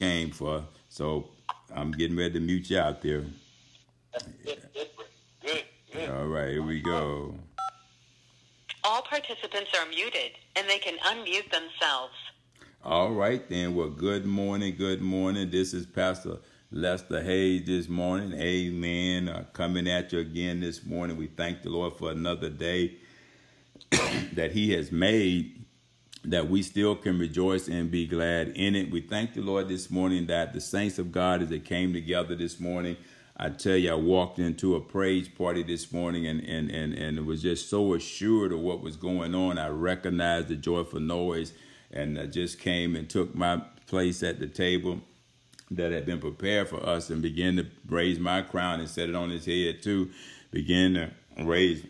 came for. So I'm getting ready to mute you out there. Good, good. All right, here we go. All participants are muted and they can unmute themselves. All right, then. Well, good morning. Good morning. This is Pastor Lester Hayes this morning. Amen. Uh, coming at you again this morning. We thank the Lord for another day that He has made that we still can rejoice and be glad in it. We thank the Lord this morning that the saints of God, as they came together this morning, I tell you, I walked into a praise party this morning and, and, and, and was just so assured of what was going on. I recognized the joyful noise and I just came and took my place at the table that had been prepared for us and began to raise my crown and set it on his head too. Began to raise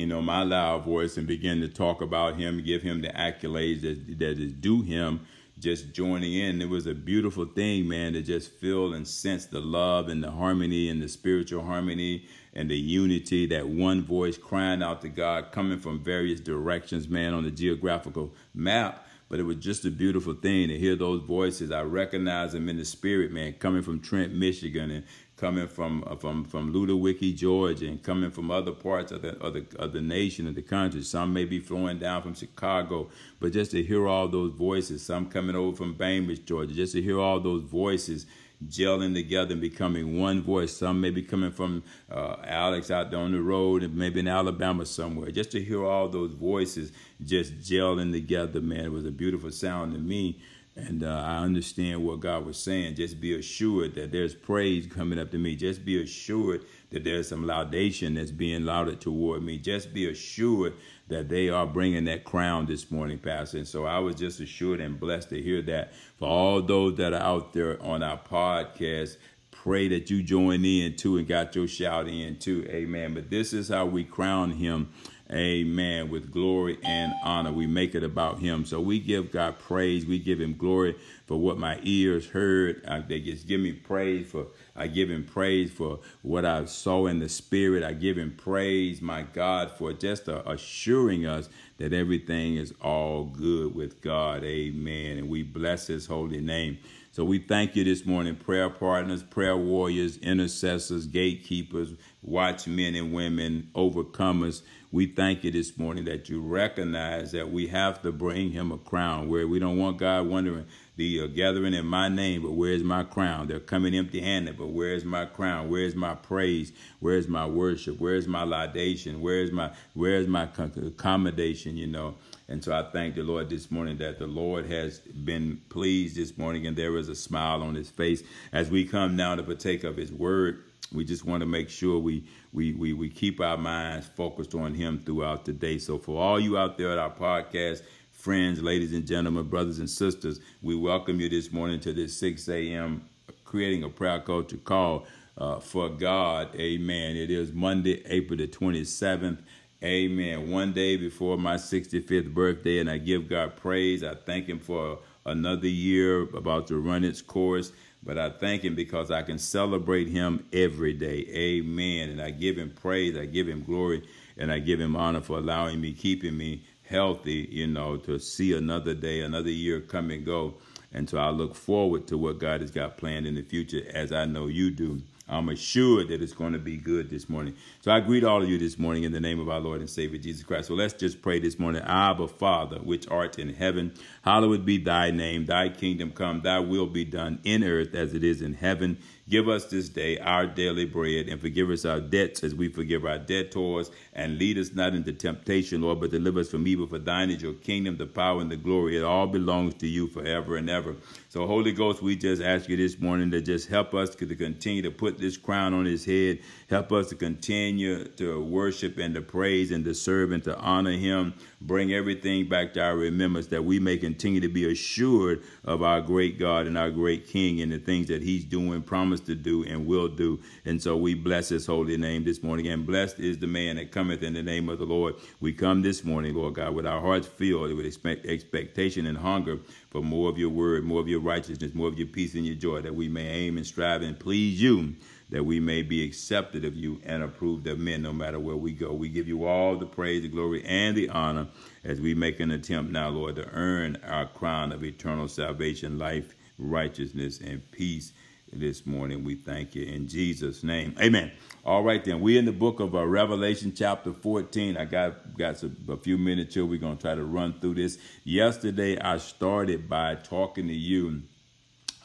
you know, my loud voice and begin to talk about him, give him the accolades that, that is due him, just joining in. It was a beautiful thing, man, to just feel and sense the love and the harmony and the spiritual harmony and the unity, that one voice crying out to God, coming from various directions, man, on the geographical map. But it was just a beautiful thing to hear those voices. I recognize them in the spirit, man, coming from Trent, Michigan, and coming from uh, from from Ludowici, Georgia, and coming from other parts of the of the of the nation of the country. Some may be flowing down from Chicago, but just to hear all those voices. Some coming over from Bainbridge, Georgia. Just to hear all those voices gelling together and becoming one voice. Some may be coming from uh, Alex out there on the road and maybe in Alabama somewhere. Just to hear all those voices just gelling together, man, it was a beautiful sound to me. And uh, I understand what God was saying. Just be assured that there's praise coming up to me. Just be assured that there's some laudation that's being lauded toward me. Just be assured that they are bringing that crown this morning, Pastor. And so I was just assured and blessed to hear that. For all those that are out there on our podcast, pray that you join in too and got your shout in too. Amen. But this is how we crown him Amen. With glory and honor. We make it about him. So we give God praise. We give him glory for what my ears heard. I, they just give me praise for I give him praise for what I saw in the spirit. I give him praise, my God, for just uh, assuring us that everything is all good with God. Amen. And we bless his holy name. So we thank you this morning, prayer partners, prayer warriors, intercessors, gatekeepers, watchmen and women, overcomers. We thank you this morning that you recognize that we have to bring him a crown where we don't want God wondering, the uh, gathering in my name, but where's my crown? They're coming empty handed, but where's my crown? Where's my praise? Where's my worship? Where's my laudation? Where's my where's my accommodation? You know. And so I thank the Lord this morning that the Lord has been pleased this morning, and there is a smile on His face as we come now to partake of His Word. We just want to make sure we we we we keep our minds focused on Him throughout the day. So for all you out there at our podcast friends, ladies and gentlemen, brothers and sisters, we welcome you this morning to this 6 a.m. creating a prayer culture call uh, for God. Amen. It is Monday, April the 27th. Amen. One day before my 65th birthday, and I give God praise. I thank Him for another year about to run its course. But I thank Him because I can celebrate Him every day. Amen. And I give Him praise, I give Him glory, and I give Him honor for allowing me, keeping me healthy, you know, to see another day, another year come and go. And so I look forward to what God has got planned in the future, as I know you do. I'm assured that it's going to be good this morning. So I greet all of you this morning in the name of our Lord and Savior Jesus Christ. So let's just pray this morning. Abba, Father, which art in heaven, hallowed be thy name. Thy kingdom come, thy will be done in earth as it is in heaven. Give us this day our daily bread and forgive us our debts as we forgive our debtors. And lead us not into temptation, Lord, but deliver us from evil. For thine is your kingdom, the power, and the glory. It all belongs to you forever and ever. So, Holy Ghost, we just ask you this morning to just help us to continue to put this crown on his head. Help us to continue to worship and to praise and to serve and to honor him. Bring everything back to our remembrance that we may continue to be assured of our great God and our great King and the things that he's doing, promised to do, and will do. And so we bless his holy name this morning. And blessed is the man that cometh in the name of the Lord. We come this morning, Lord God, with our hearts filled with expect, expectation and hunger for more of your word, more of your righteousness, more of your peace and your joy, that we may aim and strive and please you, that we may be accepted of you and approved of men no matter where we go. We give you all the praise, the glory, and the honor as we make an attempt now, Lord, to earn our crown of eternal salvation, life, righteousness, and peace this morning. We thank you in Jesus' name. Amen. All right, then. We're in the book of uh, Revelation, chapter 14. I got, got some, a few minutes here. We're going to try to run through this. Yesterday, I started by talking to you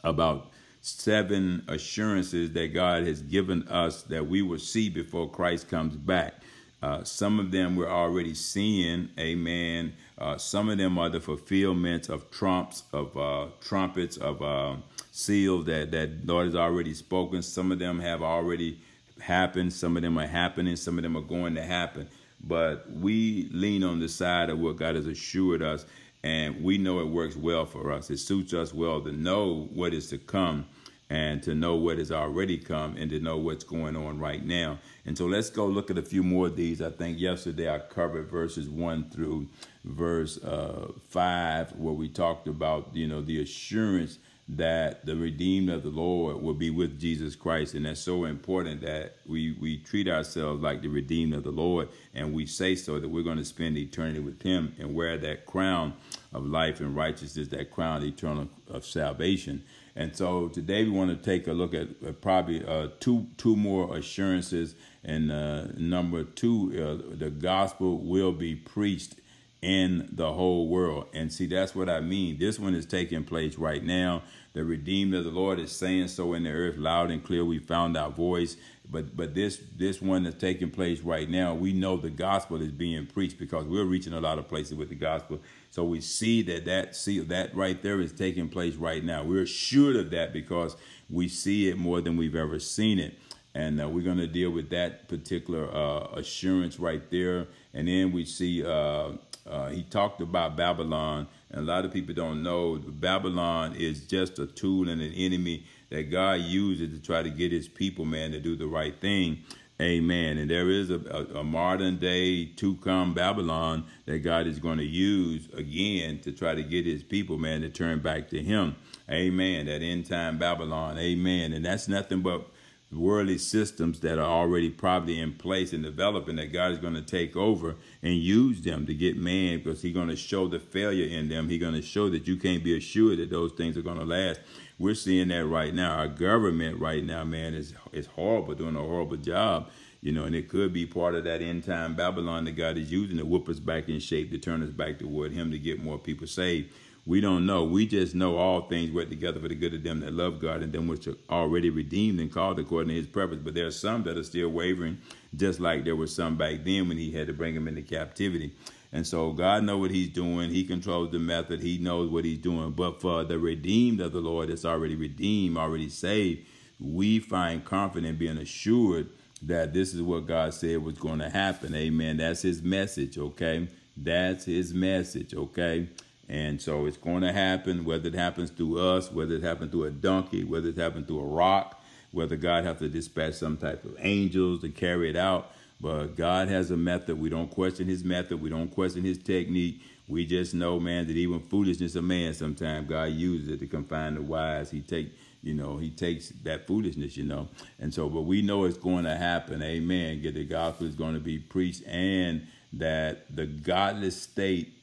about seven assurances that God has given us that we will see before Christ comes back. Uh, some of them we're already seeing, amen. Uh, some of them are the fulfillment of trumps, of uh, trumpets, of uh, seals that, that Lord has already spoken. Some of them have already happened. Some of them are happening. Some of them are going to happen. But we lean on the side of what God has assured us, and we know it works well for us. It suits us well to know what is to come and to know what has already come and to know what's going on right now. And so let's go look at a few more of these. I think yesterday I covered verses 1 through verse uh, 5, where we talked about, you know, the assurance that the redeemed of the Lord will be with Jesus Christ. And that's so important that we, we treat ourselves like the redeemed of the Lord and we say so that we're going to spend eternity with him and wear that crown of life and righteousness, that crown eternal of salvation. And so today we want to take a look at uh, probably uh, two two more assurances. And uh, number two, uh, the gospel will be preached in the whole world. And see, that's what I mean. This one is taking place right now. The redeemed of the Lord is saying so in the earth loud and clear. We found our voice. But but this this one that's taking place right now, we know the gospel is being preached because we're reaching a lot of places with the gospel. So we see that that see that right there is taking place right now. We're assured of that because we see it more than we've ever seen it, and uh, we're going to deal with that particular uh, assurance right there. And then we see uh, uh, he talked about Babylon, and a lot of people don't know Babylon is just a tool and an enemy that God uses to try to get his people, man, to do the right thing. Amen. And there is a, a, a, modern day to come Babylon that God is going to use again to try to get his people, man, to turn back to him. Amen. That end time Babylon. Amen. And that's nothing but worldly systems that are already probably in place and developing that God is going to take over and use them to get man because he's going to show the failure in them. He's going to show that you can't be assured that those things are going to last. We're seeing that right now. Our government right now, man, is is horrible, doing a horrible job. You know, and it could be part of that end time Babylon that God is using to whoop us back in shape, to turn us back toward Him, to get more people saved. We don't know. We just know all things work together for the good of them that love God and them which are already redeemed and called according to His purpose. But there are some that are still wavering, just like there were some back then when He had to bring them into captivity. And so God knows what he's doing. He controls the method. He knows what he's doing. But for the redeemed of the Lord that's already redeemed, already saved, we find confidence being assured that this is what God said was going to happen. Amen. That's his message, okay? That's his message, okay? And so it's going to happen, whether it happens through us, whether it happens through a donkey, whether it happens through a rock, whether God has to dispatch some type of angels to carry it out. But God has a method. We don't question his method. We don't question his technique. We just know, man, that even foolishness of man, sometimes God uses it to confine the wise. He take, you know, he takes that foolishness, you know. And so, but we know it's going to happen. Amen. Get the gospel is going to be preached and that the godless state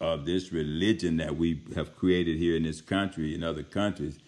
of this religion that we have created here in this country and other countries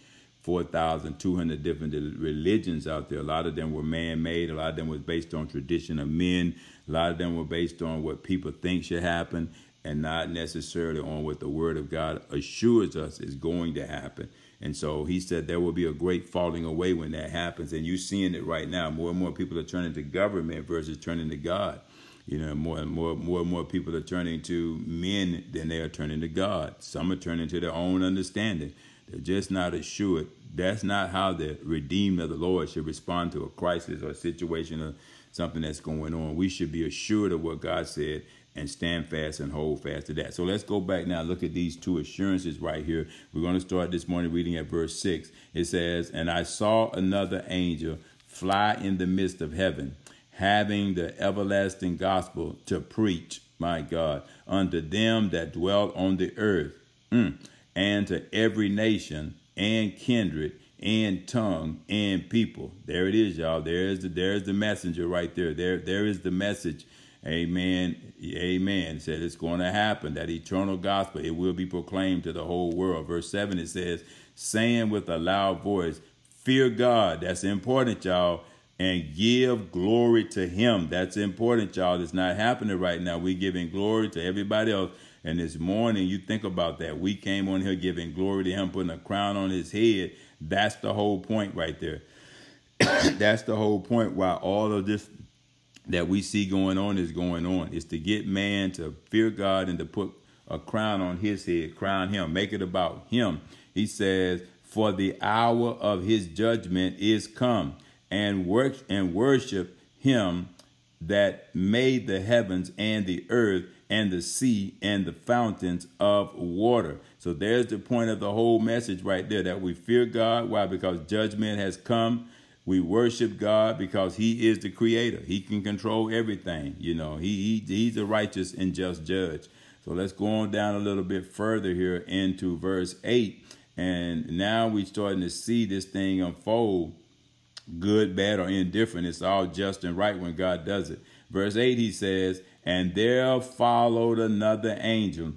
4,200 different religions out there. A lot of them were man-made. A lot of them was based on tradition of men. A lot of them were based on what people think should happen and not necessarily on what the word of God assures us is going to happen. And so he said there will be a great falling away when that happens. And you're seeing it right now. More and more people are turning to government versus turning to God. You know, more and more, more and more people are turning to men than they are turning to God. Some are turning to their own understanding. They're just not assured that's not how the redeemed of the Lord should respond to a crisis or a situation or something that's going on. We should be assured of what God said and stand fast and hold fast to that. So let's go back now. Look at these two assurances right here. We're going to start this morning reading at verse 6. It says, And I saw another angel fly in the midst of heaven, having the everlasting gospel to preach, my God, unto them that dwell on the earth, mm, and to every nation and kindred and tongue and people. There it is, y'all. There's the there's the messenger right there. There there is the message. Amen. Amen. said it's going to happen. That eternal gospel, it will be proclaimed to the whole world. Verse 7 it says, saying with a loud voice, Fear God. That's important, y'all. And give glory to Him. That's important, y'all. It's not happening right now. We're giving glory to everybody else. And this morning, you think about that. We came on here giving glory to Him, putting a crown on His head. That's the whole point right there. That's the whole point why all of this that we see going on is going on. Is to get man to fear God and to put a crown on his head, crown him, make it about him. He says, For the hour of his judgment is come, and work and worship him that made the heavens and the earth and the sea and the fountains of water. So there's the point of the whole message right there that we fear God. Why? Because judgment has come. We worship God because He is the creator. He can control everything. You know, He, he He's a righteous and just judge. So let's go on down a little bit further here into verse 8. And now we're starting to see this thing unfold good, bad, or indifferent. It's all just and right when God does it. Verse 8, he says, And there followed another angel,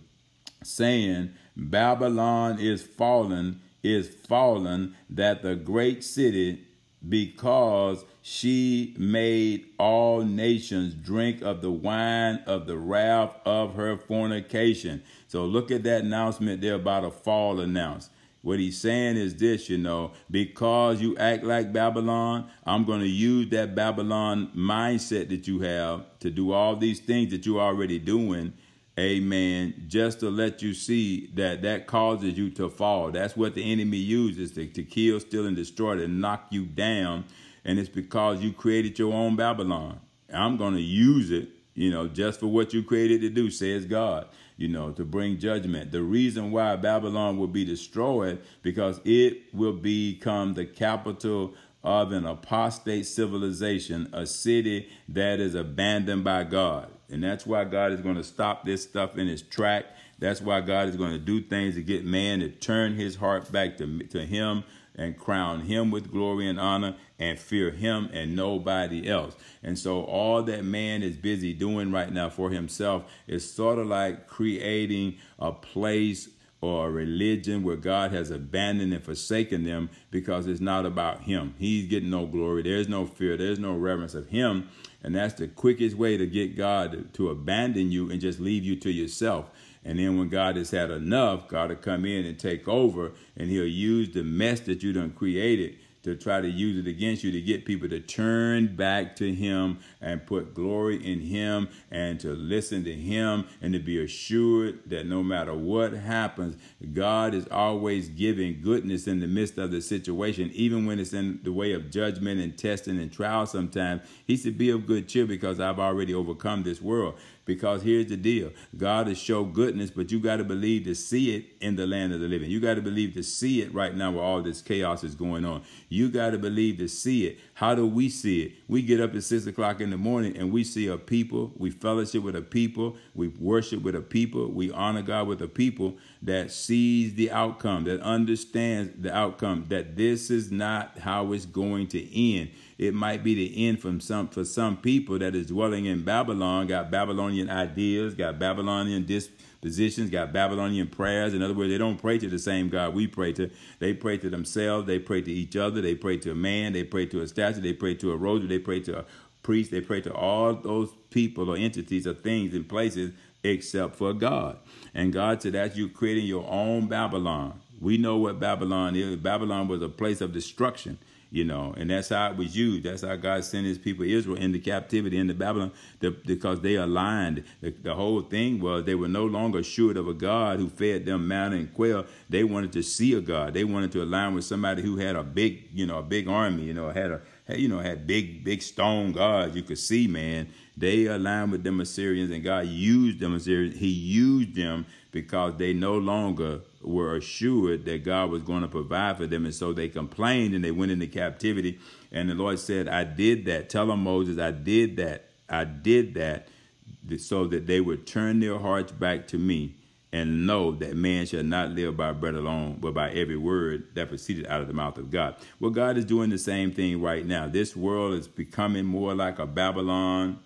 saying, Babylon is fallen, is fallen, that the great city, because she made all nations drink of the wine of the wrath of her fornication. So look at that announcement there about a fall announced. What he's saying is this, you know, because you act like Babylon, I'm going to use that Babylon mindset that you have to do all these things that you're already doing. Amen. Just to let you see that that causes you to fall. That's what the enemy uses to, to kill, steal, and destroy, to knock you down and it's because you created your own Babylon. I'm going to use it, you know, just for what you created to do, says God, you know, to bring judgment. The reason why Babylon will be destroyed because it will become the capital of an apostate civilization, a city that is abandoned by God. And that's why God is going to stop this stuff in its track. That's why God is going to do things to get man to turn his heart back to, to him and crown him with glory and honor and fear him and nobody else. And so all that man is busy doing right now for himself is sort of like creating a place or a religion where God has abandoned and forsaken them because it's not about him. He's getting no glory. There's no fear. There's no reverence of him. And that's the quickest way to get God to, abandon you and just leave you to yourself. And then when God has had enough, God will come in and take over and he'll use the mess that you done created to try to use it against you to get people to turn back to him and put glory in him and to listen to him and to be assured that no matter what happens, God is always giving goodness in the midst of the situation, even when it's in the way of judgment and testing and trial sometimes. He said, Be of good cheer because I've already overcome this world. Because here's the deal God has shown goodness, but you got to believe to see it in the land of the living. You got to believe to see it right now where all this chaos is going on. You got to believe to see it. How do we see it? We get up at six o'clock in the morning and we see a people, we fellowship with a people, we worship with a people, we honor God with a people that sees the outcome, that understands the outcome, that this is not how it's going to end. It might be the end from some for some people that is dwelling in Babylon, got Babylonian ideas, got Babylonian dispositions, got Babylonian prayers. In other words, they don't pray to the same God we pray to. They pray to themselves, they pray to each other, they pray to a man, they pray to a statue, they pray to a rosary, they pray to a priest, they pray to all those people or entities or things and places except for God. And God said, as you're creating your own Babylon. We know what Babylon is. Babylon was a place of destruction you know, and that's how it was used. That's how God sent his people Israel into captivity into Babylon the, because they aligned. The, the, whole thing was they were no longer assured of a God who fed them manna and quail. They wanted to see a God. They wanted to align with somebody who had a big, you know, a big army, you know, had a, you know, had big, big stone gods you could see, man. They aligned with them Assyrians and God used them Assyrians. He used them because they no longer were assured that God was going to provide for them. And so they complained and they went into captivity. And the Lord said, I did that. Tell them, Moses, I did that. I did that so that they would turn their hearts back to me and know that man shall not live by bread alone, but by every word that proceeded out of the mouth of God. Well, God is doing the same thing right now. This world is becoming more like a Babylon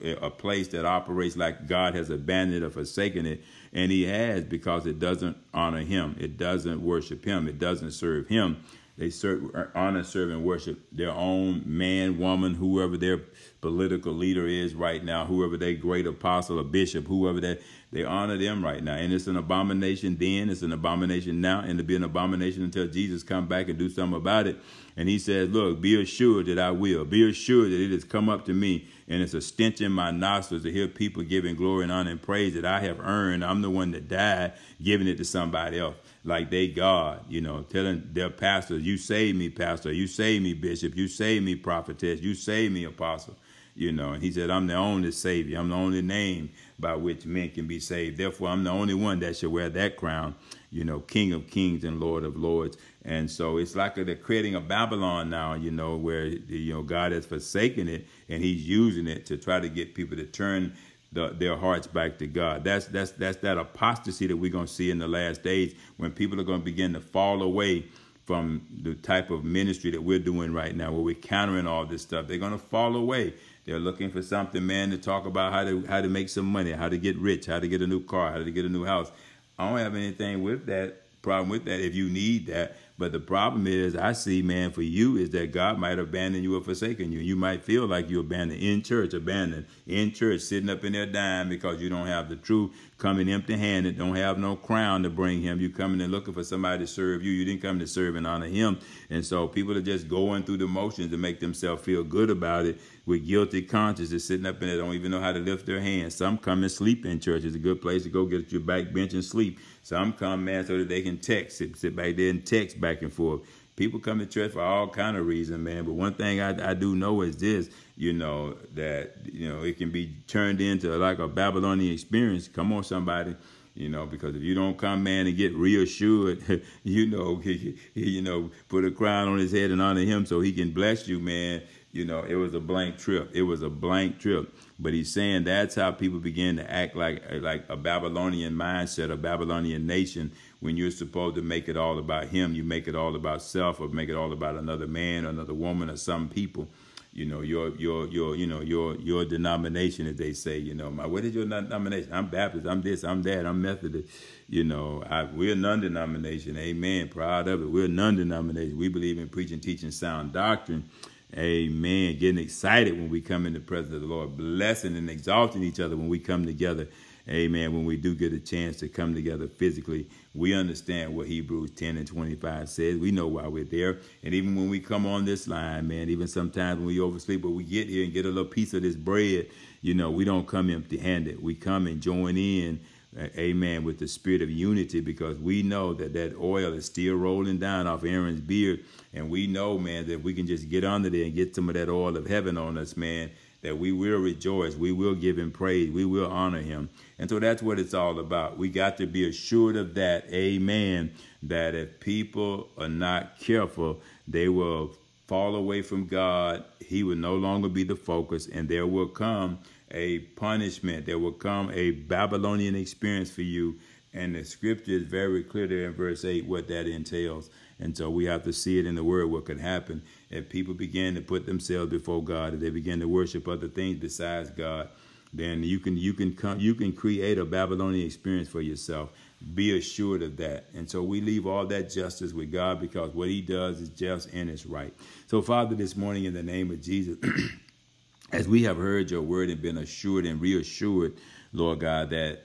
a place that operates like God has abandoned or forsaken it, and He has because it doesn't honor Him, it doesn't worship Him, it doesn't serve Him. They serve, honor, serve, and worship their own man, woman, whoever their political leader is right now, whoever their great apostle or bishop, whoever that they honor them right now. And it's an abomination then, it's an abomination now, and to be an abomination until Jesus come back and do something about it. And he says, Look, be assured that I will. Be assured that it has come up to me, and it's a stench in my nostrils to hear people giving glory and honor and praise that I have earned. I'm the one that died, giving it to somebody else like they God, you know, telling their pastors, You save me, pastor, you save me, bishop, you save me, prophetess, you save me, apostle. You know, and he said, I'm the only savior, I'm the only name by which men can be saved. Therefore, I'm the only one that should wear that crown, you know, King of kings and Lord of lords. And so it's like they're creating a Babylon now, you know, where you know God has forsaken it and He's using it to try to get people to turn the, their hearts back to God. That's that's that's that apostasy that we're going to see in the last days when people are going to begin to fall away from the type of ministry that we're doing right now, where we're countering all this stuff. They're going to fall away. They're looking for something, man, to talk about how to how to make some money, how to get rich, how to get a new car, how to get a new house. I don't have anything with that problem with that if you need that. But the problem is, I see, man, for you is that God might abandon you or forsaken you. You might feel like you're abandoned in church, abandoned in church, sitting up in there dying because you don't have the truth, coming empty handed, don't have no crown to bring him. You coming and looking for somebody to serve you. You didn't come to serve and honor him. And so people are just going through the motions to make themselves feel good about it with guilty consciences sitting up in there, don't even know how to lift their hands. Some come and sleep in church. It's a good place to go get your back bench and sleep. Some come, man, so that they can text, sit, sit back there and text back and forth. People come to church for all kind of reason, man. But one thing I, I do know is this, you know, that you know it can be turned into like a Babylonian experience. Come on, somebody you know, because if you don't come, man, and get reassured, you know, you know, put a crown on his head and honor him so he can bless you, man. You know, it was a blank trip. It was a blank trip. But he's saying that's how people begin to act like like a Babylonian mindset, a Babylonian nation. When you're supposed to make it all about him, you make it all about self, or make it all about another man, or another woman, or some people. You know your your your you know your your denomination, as they say. You know, my what is your denomination? I'm Baptist. I'm this. I'm that. I'm Methodist. You know, I, we're non-denomination. Amen. Proud of it. We're non-denomination. We believe in preaching, teaching sound doctrine Amen. Getting excited when we come in the presence of the Lord, blessing and exalting each other when we come together. Amen. When we do get a chance to come together physically, we understand what Hebrews 10 and 25 says. We know why we're there. And even when we come on this line, man, even sometimes when we oversleep, but we get here and get a little piece of this bread, you know, we don't come empty handed. We come and join in uh, amen, with the spirit of unity because we know that that oil is still rolling down off Aaron's beard. And we know, man, that we can just get under there and get some of that oil of heaven on us, man, that we will rejoice. We will give him praise. We will honor him. And so that's what it's all about. We got to be assured of that, amen, that if people are not careful, they will fall away from God. He will no longer be the focus, and there will come a punishment. There will come a Babylonian experience for you. And the scripture is very clear there in verse 8 what that entails. And so we have to see it in the word what could happen if people begin to put themselves before God, if they begin to worship other things besides God, then you can you can come you can create a Babylonian experience for yourself. Be assured of that. And so we leave all that justice with God because what he does is just and it's right. So Father, this morning in the name of Jesus as we have heard your word and been assured and reassured, Lord God, that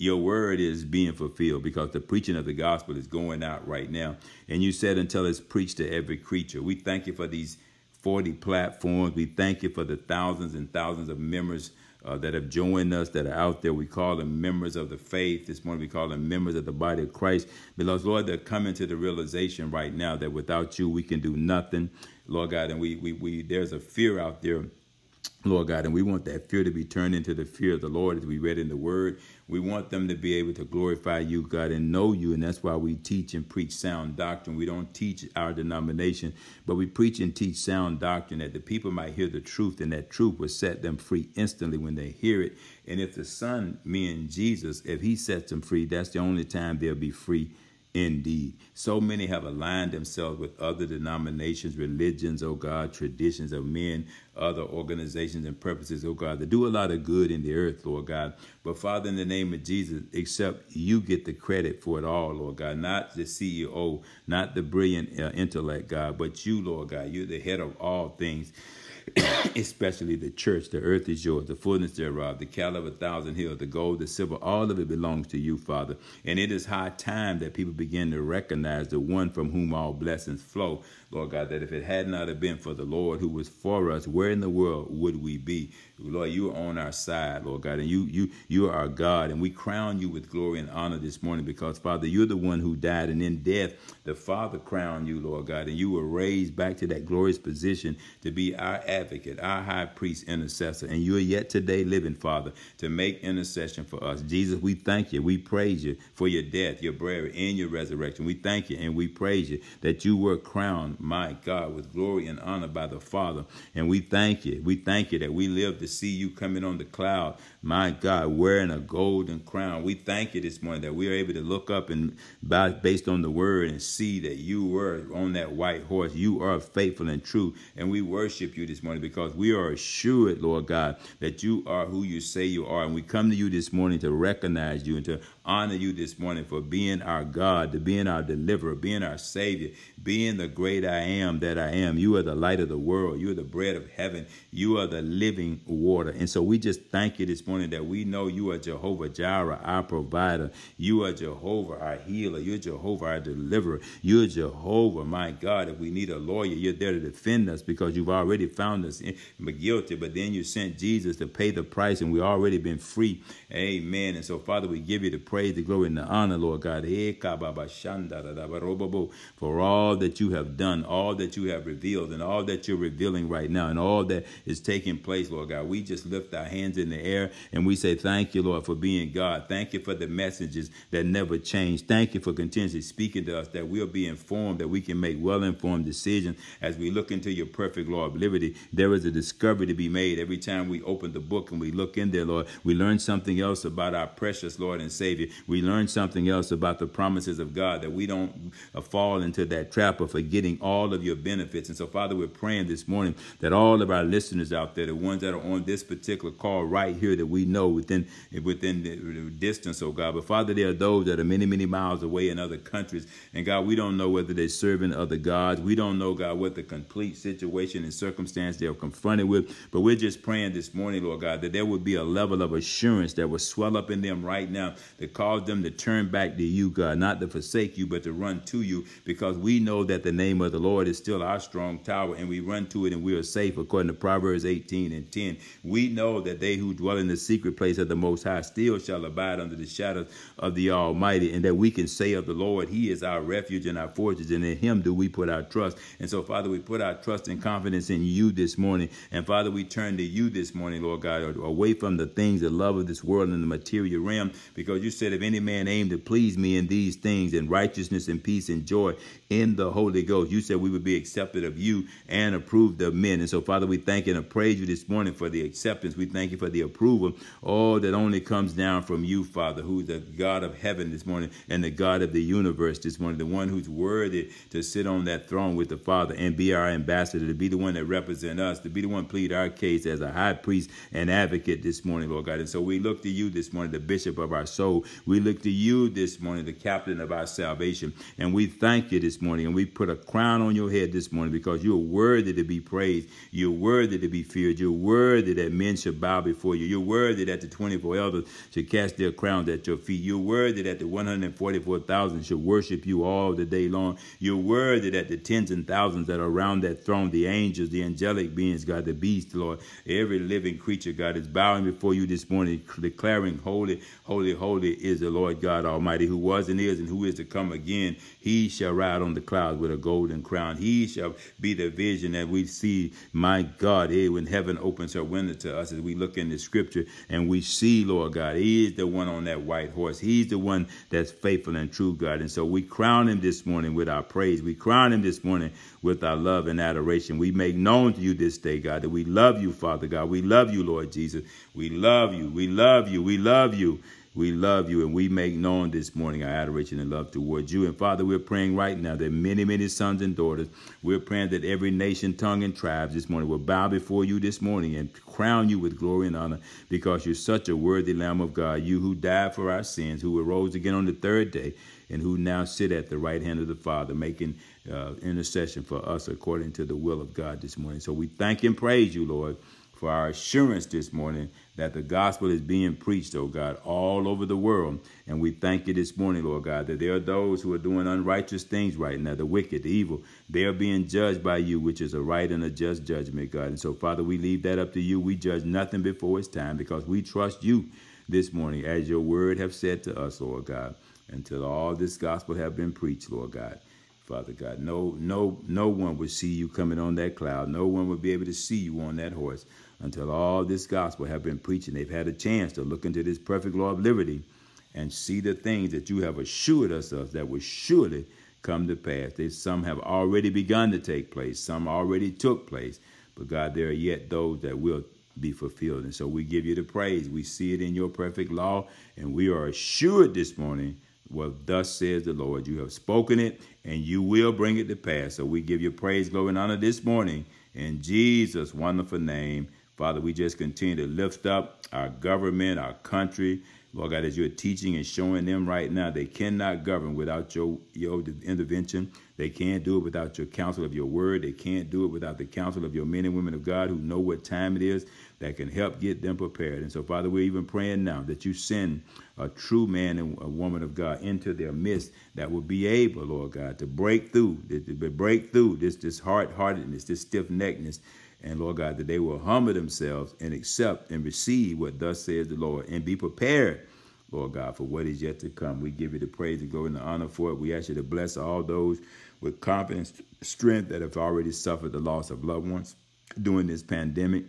your word is being fulfilled because the preaching of the gospel is going out right now. And you said until it's preached to every creature. We thank you for these 40 platforms. We thank you for the thousands and thousands of members uh, that have joined us that are out there. We call them members of the faith. This morning we call them members of the body of Christ. Because, Lord, they're coming to the realization right now that without you, we can do nothing, Lord God. And we, we, we there's a fear out there Lord God, and we want that fear to be turned into the fear of the Lord as we read in the Word. We want them to be able to glorify you, God, and know you, and that's why we teach and preach sound doctrine. We don't teach our denomination, but we preach and teach sound doctrine that the people might hear the truth, and that truth will set them free instantly when they hear it. And if the Son, me and Jesus, if He sets them free, that's the only time they'll be free indeed. So many have aligned themselves with other denominations, religions, oh God, traditions of men, other organizations and purposes, oh God, that do a lot of good in the earth, Lord God. But Father, in the name of Jesus, except you get the credit for it all, Lord God, not the CEO, not the brilliant uh, intellect, God, but you, Lord God. You're the head of all things. especially the church. The earth is yours, the fullness thereof, the cattle of a thousand hills, the gold, the silver, all of it belongs to you, Father. And it is high time that people begin to recognize the one from whom all blessings flow. Lord God, that if it had not have been for the Lord who was for us, where in the world would we be? Lord, you are on our side, Lord God, and you you you are our God, and we crown you with glory and honor this morning because Father, you're the one who died, and in death, the Father crowned you, Lord God, and you were raised back to that glorious position to be our advocate, our high priest, intercessor, and you are yet today living, Father, to make intercession for us. Jesus, we thank you, we praise you for your death, your burial, and your resurrection. We thank you and we praise you that you were crowned, my God, with glory and honor by the Father, and we thank you, we thank you that we live to see you coming on the cloud, my God, wearing a golden crown. We thank you this morning that we are able to look up and by, based on the word and see that you were on that white horse. You are faithful and true. And we worship you this morning because we are assured, Lord God, that you are who you say you are. And we come to you this morning to recognize you and to honor you this morning for being our God, to being our deliverer, being our Savior, being the great I am that I am. You are the light of the world. You are the bread of heaven. You are the living water. And so we just thank you this morning that we know you are Jehovah Jireh, our provider. You are Jehovah, our healer. You're Jehovah, our deliverer. You're Jehovah, my God. If we need a lawyer, you're there to defend us because you've already found us guilty. But then you sent Jesus to pay the price, and we've already been free. Amen. And so, Father, we give you the praise, the glory, and the honor, Lord God. For all that you have done, all that you have revealed, and all that you're revealing right now, and all that is taking place, Lord God. We just lift our hands in the air and we say, Thank you, Lord, for being God. Thank you for the messages that never change. Thank you for continuously speaking to us that we'll be informed, that we can make well informed decisions as we look into your perfect law of liberty. There is a discovery to be made every time we open the book and we look in there, Lord. We learn something else about our precious Lord and Savior. We learn something else about the promises of God that we don't uh, fall into that trap of forgetting all of your benefits. And so, Father, we're praying this morning that all of our listeners out there, the ones that are on this particular call right here that we know within within the distance, oh God. But Father, there are those that are many, many miles away in other countries. And God, we don't know whether they're serving other gods. We don't know, God, what the complete situation and circumstance they're confronted with. But we're just praying this morning, Lord God, that there would be a level of assurance that will swell up in them right now that cause them to turn back to you, God, not to forsake you, but to run to you because we know that the name of the Lord is still our strong tower and we run to it and we are safe according to Proverbs 18 and 10. We know that they who dwell in the secret place of the Most High still shall abide under the shadows of the Almighty, and that we can say of the Lord, He is our refuge and our fortress, and in Him do we put our trust. And so, Father, we put our trust and confidence in you this morning. And Father, we turn to you this morning, Lord God, away from the things, the love of this world and the material realm, because you said, if any man aim to please me in these things, in righteousness and peace and joy in the Holy Ghost, you said we would be accepted of you and approved of men. And so, Father, we thank and praise you this morning for the acceptance. We thank you for the approval. All that only comes down from you, Father, who's the God of heaven this morning and the God of the universe this morning, the one who's worthy to sit on that throne with the Father and be our ambassador, to be the one that represent us, to be the one plead our case as a high priest and advocate this morning, Lord God. And so we look to you this morning, the bishop of our soul. We look to you this morning, the captain of our salvation. And we thank you this morning. And we put a crown on your head this morning because you're worthy to be praised. You're worthy to be feared. You're worthy that men should bow before you. You're worthy that the 24 elders should cast their crowns at your feet. You're worthy that the 144,000 should worship you all the day long. You're worthy that the tens and thousands that are around that throne, the angels, the angelic beings, God, the beast, Lord, every living creature, God, is bowing before you this morning, declaring, Holy, holy, holy is the Lord God Almighty, who was and is and who is to come again. He shall ride on the clouds with a golden crown. He shall be the vision that we see, my God, eh, when heaven opens her window to us as we look in the scripture and we see, Lord God, He is the one on that white horse. He's the one that's faithful and true, God. And so we crown Him this morning with our praise. We crown Him this morning with our love and adoration. We make known to you this day, God, that we love you, Father God. We love you, Lord Jesus. We love you. We love you. We love you. We love you and we make known this morning our adoration and love towards you. And Father, we're praying right now that many, many sons and daughters, we're praying that every nation, tongue, and tribe this morning will bow before you this morning and crown you with glory and honor because you're such a worthy Lamb of God. You who died for our sins, who arose again on the third day, and who now sit at the right hand of the Father, making uh, intercession for us according to the will of God this morning. So we thank and praise you, Lord for our assurance this morning that the gospel is being preached, oh God, all over the world. And we thank you this morning, Lord God, that there are those who are doing unrighteous things right now, the wicked, the evil. They are being judged by you, which is a right and a just judgment, God. And so, Father, we leave that up to you. We judge nothing before it's time because we trust you this morning, as your word have said to us, Lord God, until all this gospel have been preached, Lord God. Father God. No, no, no one would see you coming on that cloud. No one would be able to see you on that horse until all this gospel have been preaching. They've had a chance to look into this perfect law of liberty and see the things that you have assured us of that will surely come to pass. They, some have already begun to take place, some already took place, but God, there are yet those that will be fulfilled. And so we give you the praise. We see it in your perfect law, and we are assured this morning. Well, thus says the Lord, you have spoken it, and you will bring it to pass. So we give you praise, glory, and honor this morning in Jesus' wonderful name. Father, we just continue to lift up our government, our country. Lord God, as you're teaching and showing them right now, they cannot govern without your, your intervention. They can't do it without your counsel of your word. They can't do it without the counsel of your men and women of God who know what time it is that can help get them prepared. And so, Father, we're even praying now that you send a true man and a woman of God into their midst that will be able, Lord God, to break through, to break through this, this hard-heartedness, this stiff-neckedness, and Lord God, that they will humble themselves and accept and receive what thus says the Lord and be prepared, Lord God, for what is yet to come. We give you the praise, the glory, and the honor for it. We ask you to bless all those with confidence, strength that have already suffered the loss of loved ones during this pandemic.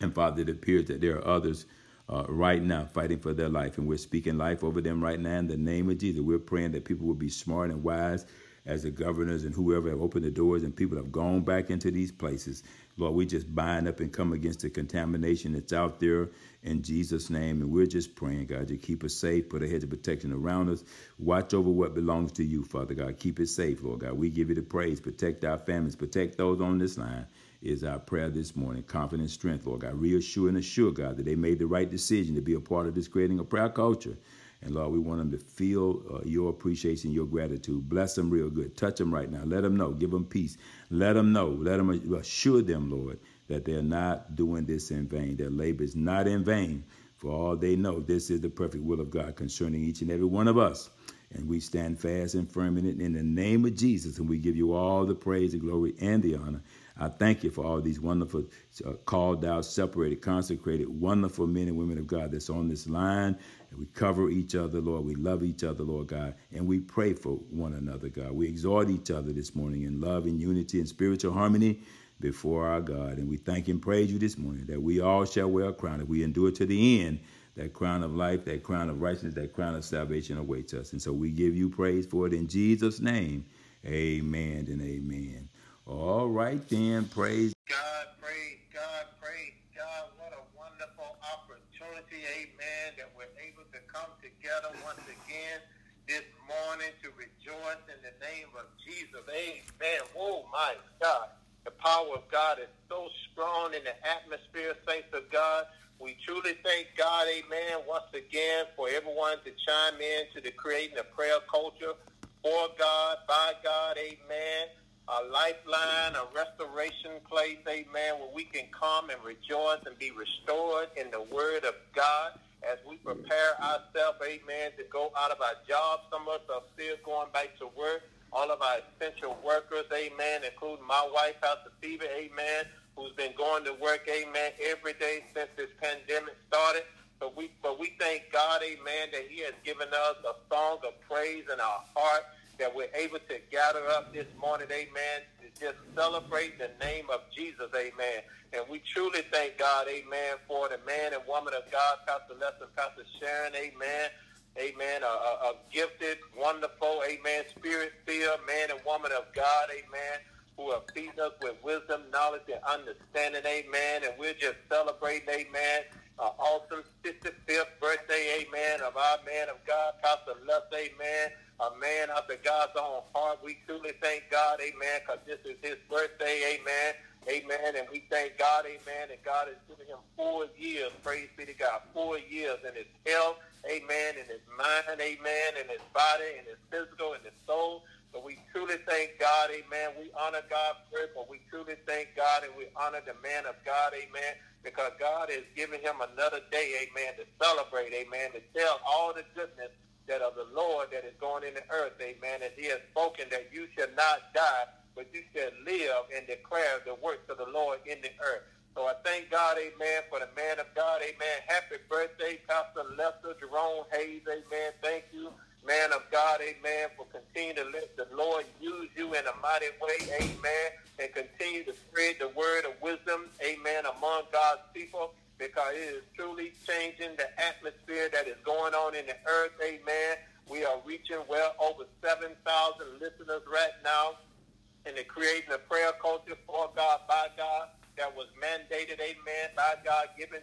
And Father, it appears that there are others uh, right now fighting for their life, and we're speaking life over them right now in the name of Jesus. We're praying that people will be smart and wise as the governors and whoever have opened the doors and people have gone back into these places. Lord, we just bind up and come against the contamination that's out there in Jesus' name. And we're just praying, God, to keep us safe, put a hedge of protection around us. Watch over what belongs to you, Father God. Keep it safe, Lord God. We give you the praise. Protect our families, protect those on this line is our prayer this morning. Confidence, strength, Lord God. Reassure and assure, God, that they made the right decision to be a part of this creating a prayer culture and Lord, we want them to feel uh, your appreciation, your gratitude. Bless them real good. Touch them right now. Let them know. Give them peace. Let them know. Let them assure them, Lord, that they're not doing this in vain. Their labor is not in vain. For all they know, this is the perfect will of God concerning each and every one of us. And we stand fast and firm in it in the name of Jesus. And we give you all the praise, the glory, and the honor. I thank you for all these wonderful, uh, called out, separated, consecrated, wonderful men and women of God that's on this line. And we cover each other, Lord. We love each other, Lord God. And we pray for one another, God. We exhort each other this morning in love and unity and spiritual harmony before our God. And we thank and praise you this morning that we all shall wear a crown if we endure to the end. That crown of life, that crown of righteousness, that crown of salvation awaits us. And so we give you praise for it in Jesus' name. Amen and amen. All right, then. Praise God, praise God, praise God. What a wonderful opportunity, amen, that we're able to come together once again this morning to rejoice in the name of Jesus. Amen. Oh, my God. The power of God is so strong in the atmosphere, saints of God. We truly thank God, amen, once again for everyone to chime in to the creating a prayer culture for God, by God, amen a lifeline, a restoration place, amen, where we can come and rejoice and be restored in the word of God as we prepare ourselves, amen, to go out of our jobs. Some of us are still going back to work. All of our essential workers, amen, including my wife, Pastor Fever, amen, who's been going to work, amen, every day since this pandemic started. But we, but we thank God, amen, that he has given us a song of praise in our heart that we're able to gather up this morning, amen, to just celebrate the name of Jesus, amen. And we truly thank God, amen, for the man and woman of God, Pastor Les and Pastor Sharon, amen. Amen. A, a, a gifted, wonderful, amen, spirit-filled man and woman of God, amen, who are feeding us with wisdom, knowledge, and understanding, amen. And we're just celebrating, amen, uh, awesome 65th birthday, amen, of our man of God, Pastor Les, amen, a man after God's own heart. We truly thank God, amen, because this is his birthday, amen. Amen. And we thank God, amen, and God has given him four years, praise be to God, four years in his health, amen, in his mind, amen, in his body, in his physical, in his soul. So we truly thank God, amen. We honor God first, but we truly thank God and we honor the man of God, amen, because God has given him another day, amen, to celebrate, amen, to tell all the goodness that of the Lord that is going in the earth, amen, as he has spoken that you shall not die but you shall live and declare the works of the Lord in the earth. So I thank God, amen, for the man of God, amen. Happy birthday, Pastor Lester Jerome Hayes, amen. Thank you, man of God, amen, for continuing to let the Lord use you in a mighty way, amen, and continue to spread the word of wisdom, amen, among God's people because it is truly changing the atmosphere that is going on in the earth, amen. We are reaching well over 7,000 listeners right now and they're creating a prayer culture for God, by God, that was mandated, amen, by God, given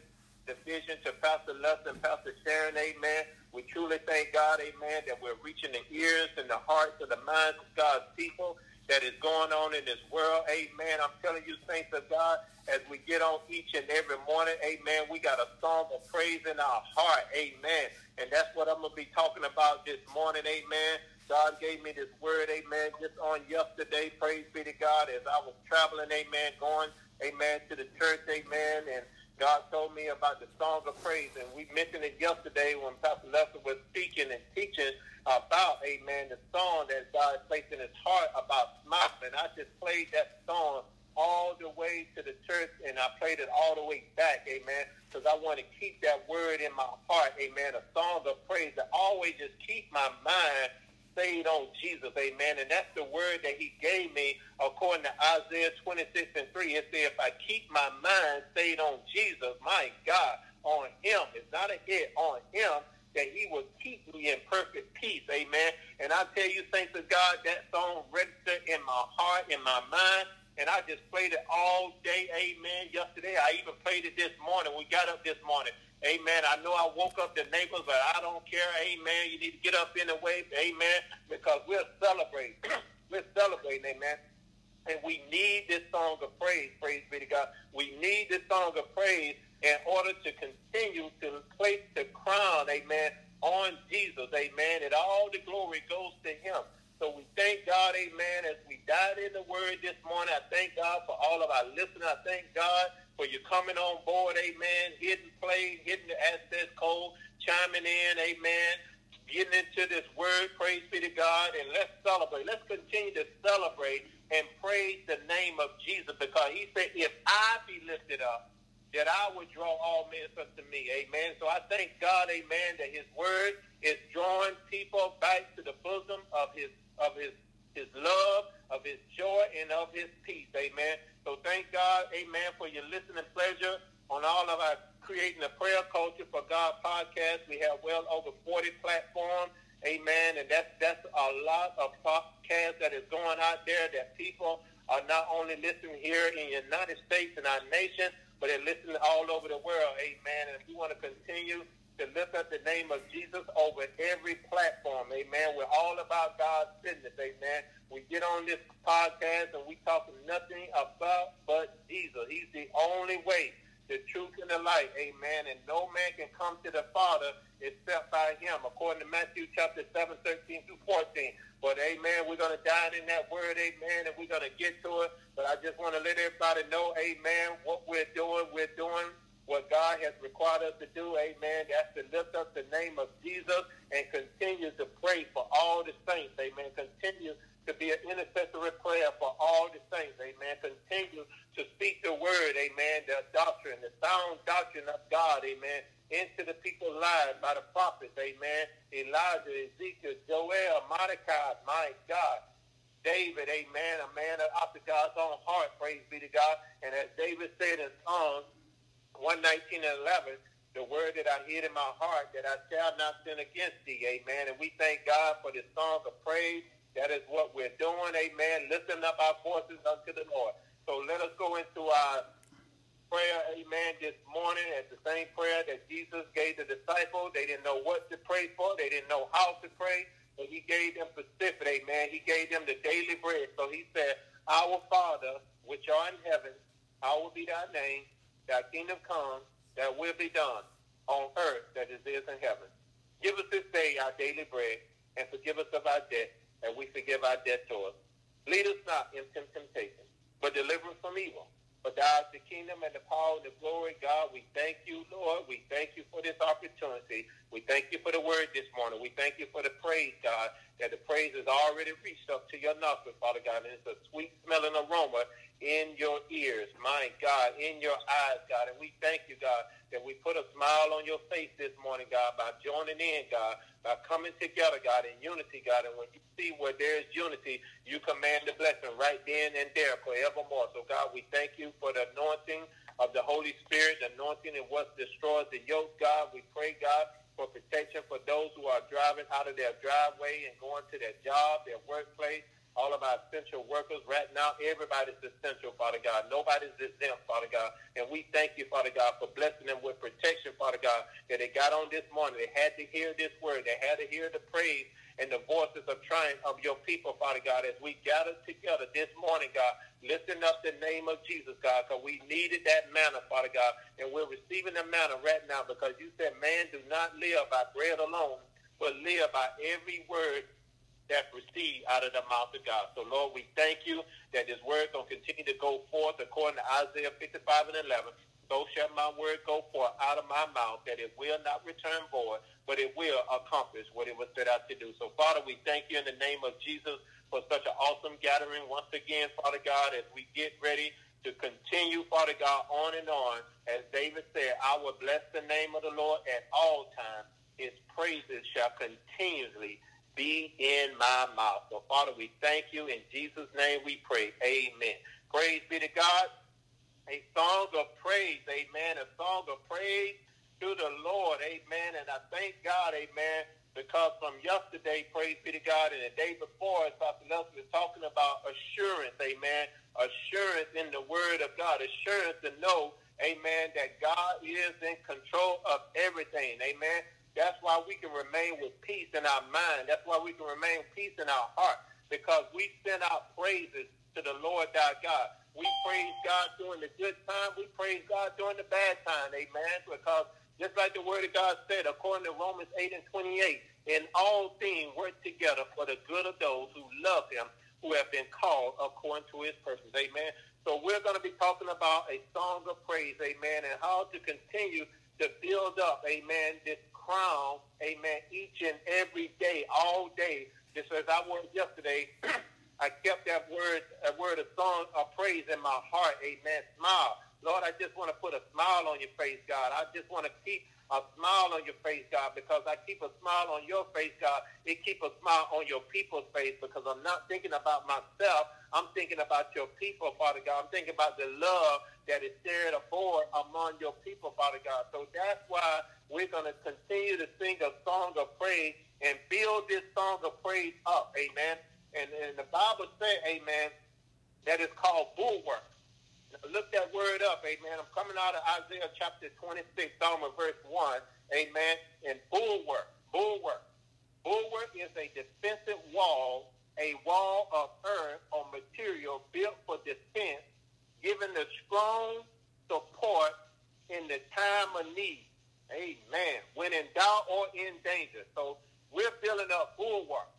the vision to Pastor Les and Pastor Sharon, amen. We truly thank God, amen, that we're reaching the ears and the hearts and the minds of God's people that is going on in this world, amen. I'm telling you, saints of God, as we get on each and every morning, amen, we got a song of praise in our heart, amen. And that's what I'm going to be talking about this morning, amen. God gave me this word, amen, just on yesterday. Praise be to God as I was traveling, amen, going, amen, to the church, amen. And God told me about the song of praise. And we mentioned it yesterday when Pastor Lester was speaking and teaching about, amen, the song that God placed in his heart about smiling. I just played that song all the way to the church and I played it all the way back, amen, because I want to keep that word in my heart, amen, a song of praise that always just keep my mind stayed on Jesus, amen. And that's the word that he gave me according to Isaiah 26 and 3. It said, if I keep my mind stayed on Jesus, my God, on him, it's not a hit, on him, that he will keep me in perfect peace, amen. And I tell you, thanks to God, that song registered in my heart, in my mind, and I just played it all day, amen. Yesterday, I even played it this morning. We got up this morning. Amen. I know I woke up the neighbors, but I don't care. Amen. You need to get up anyway. Amen. Because we're celebrating. we're celebrating. Amen. And we need this song of praise. Praise be to God. We need this song of praise in order to continue to place the crown. Amen. On Jesus. Amen. And all the glory goes to him. So we thank God, amen, as we dive in the word this morning. I thank God for all of our listeners. I thank God for you coming on board, amen, hitting play, hitting the access code, chiming in, amen, getting into this word, praise be to God, and let's celebrate. Let's continue to celebrate and praise the name of Jesus because he said, if I be lifted up, that I would draw all men unto me. Amen. So I thank God, amen, that his word is drawing people back to the bosom of his of his his love, of his joy, and of his peace. Amen. So thank God, amen, for your listening pleasure on all of our Creating a Prayer Culture for God podcast. We have well over 40 platforms. Amen. And that's, that's a lot of podcasts that is going out there that people are not only listening here in the United States and our nation, but they're listening all over the world. Amen. And we want to continue to lift up the name of Jesus over every platform. Amen. We're all about God's business. Amen. We get on this podcast and we talk nothing about but Jesus. He's the only way, the truth, and the light. Amen. And no man can come to the Father except by him, according to Matthew chapter 7, 13 through 14. But amen, we're going to dive in that word, amen, and we're going to get to it. But I just want to let everybody know, amen, what we're doing. We're doing what God has required us to do, amen. That's to lift up the name of Jesus and continue to pray for all the saints, amen. Continue to be an intercessory prayer for all the saints. Amen. Continue to speak the word. Amen. The doctrine, the sound doctrine of God. Amen. Into the people's lives by the prophets. Amen. Elijah, Ezekiel, Joel, Mordecai. My God. David, amen, a man after God's own heart, praise be to God. And as David said in Psalms 119 and 11, the word that I hid in my heart, that I shall not sin against thee, amen. And we thank God for this song of praise that is what we're doing. Amen. Lifting up our voices unto the Lord. So let us go into our prayer, amen, this morning as the same prayer that Jesus gave the disciples. They didn't know what to pray for. They didn't know how to pray. But he gave them specific, amen. He gave them the daily bread. So he said, Our Father, which art in heaven, hallowed be thy name. Thy kingdom come, that will be done on earth that it is in heaven. Give us this day our daily bread, and forgive us of our debt, and we forgive our debtors. Lead us not into temptation, but deliver us from evil. For thou is the kingdom and the power and the glory, God. We thank you, Lord. We thank you for this opportunity. We thank you for the word this morning. We thank you for the praise, God, that the praise has already reached up to your nostrils, Father God, and it's a sweet smelling aroma in your ears, my God, in your eyes, God. And we thank you, God, that we put a smile on your face this morning, God, by joining in, God, by coming together, God, in unity, God. And when you see where there is unity, you command the blessing right then and there forevermore. So, God, we thank you for the anointing of the Holy Spirit, the anointing and what destroys the yoke, God. We pray, God, for protection for those who are driving out of their driveway and going to their job, their workplace all of our essential workers. Right now, everybody's essential, Father God. Nobody's exempt, Father God. And we thank you, Father God, for blessing them with protection, Father God, that they got on this morning. They had to hear this word. They had to hear the praise and the voices of triumph of your people, Father God, as we gather together this morning, God, lifting up the name of Jesus, God, because we needed that manna, Father God, and we're receiving the manna right now because you said man do not live by bread alone, but live by every word that proceed out of the mouth of God. So, Lord, we thank you that this word going to continue to go forth according to Isaiah 55 and 11. So shall my word go forth out of my mouth, that it will not return void, but it will accomplish what it was set out to do. So, Father, we thank you in the name of Jesus for such an awesome gathering once again, Father God, as we get ready to continue, Father God, on and on. As David said, I will bless the name of the Lord at all times. His praises shall continually be in my mouth. So, Father, we thank you. In Jesus' name we pray. Amen. Praise be to God. A song of praise. Amen. A song of praise to the Lord. Amen. And I thank God. Amen. Because from yesterday, praise be to God, and the day before, Pastor Leslie was talking about assurance, amen, assurance in the Word of God, assurance to know, amen, that God is in control of everything, amen. That's why we can remain with peace in our mind. That's why we can remain peace in our heart because we send out praises to the Lord our God. We praise God during the good time. We praise God during the bad time. Amen. Because just like the word of God said, according to Romans 8 and 28, in all things work together for the good of those who love him, who have been called according to his purpose. Amen. So we're going to be talking about a song of praise, amen, and how to continue to build up, amen, this crown, amen, each and every day, all day. Just as I was yesterday, I kept that word, a word of song of praise in my heart, amen. Smile. Lord, I just want to put a smile on your face, God. I just want to keep a smile on your face, God, because I keep a smile on your face, God. It keep a smile on your people's face because I'm not thinking about myself. I'm thinking about your people, Father God. I'm thinking about the love that is shared aboard among your people, Father God. So that's why we're going to continue to sing a song of praise and build this song of praise up. Amen. And, and the Bible said, amen, that is called bulwark. Now look that word up, amen. I'm coming out of Isaiah chapter 26, Psalm verse 1, amen. And bulwark, bulwark. Bulwark is a defensive wall, a wall of earth or material built for defense giving the strong support in the time of need. Amen. When in doubt or in danger. So we're building up bulwark.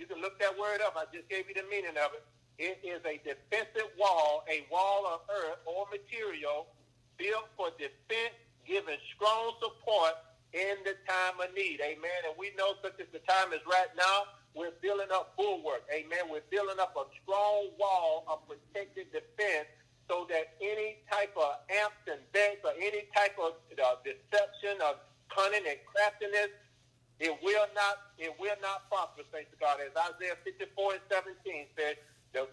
You can look that word up. I just gave you the meaning of it. It is a defensive wall, a wall of earth or material built for defense, giving strong support in the time of need. Amen. And we know such as the time is right now, we're building up bulwark. Amen. We're building up a strong wall of protected defense so that any type of amps and bets or any type of uh, deception of cunning and craftiness, it will not it will not prosper, thanks to God. As Isaiah 54 and 17 said,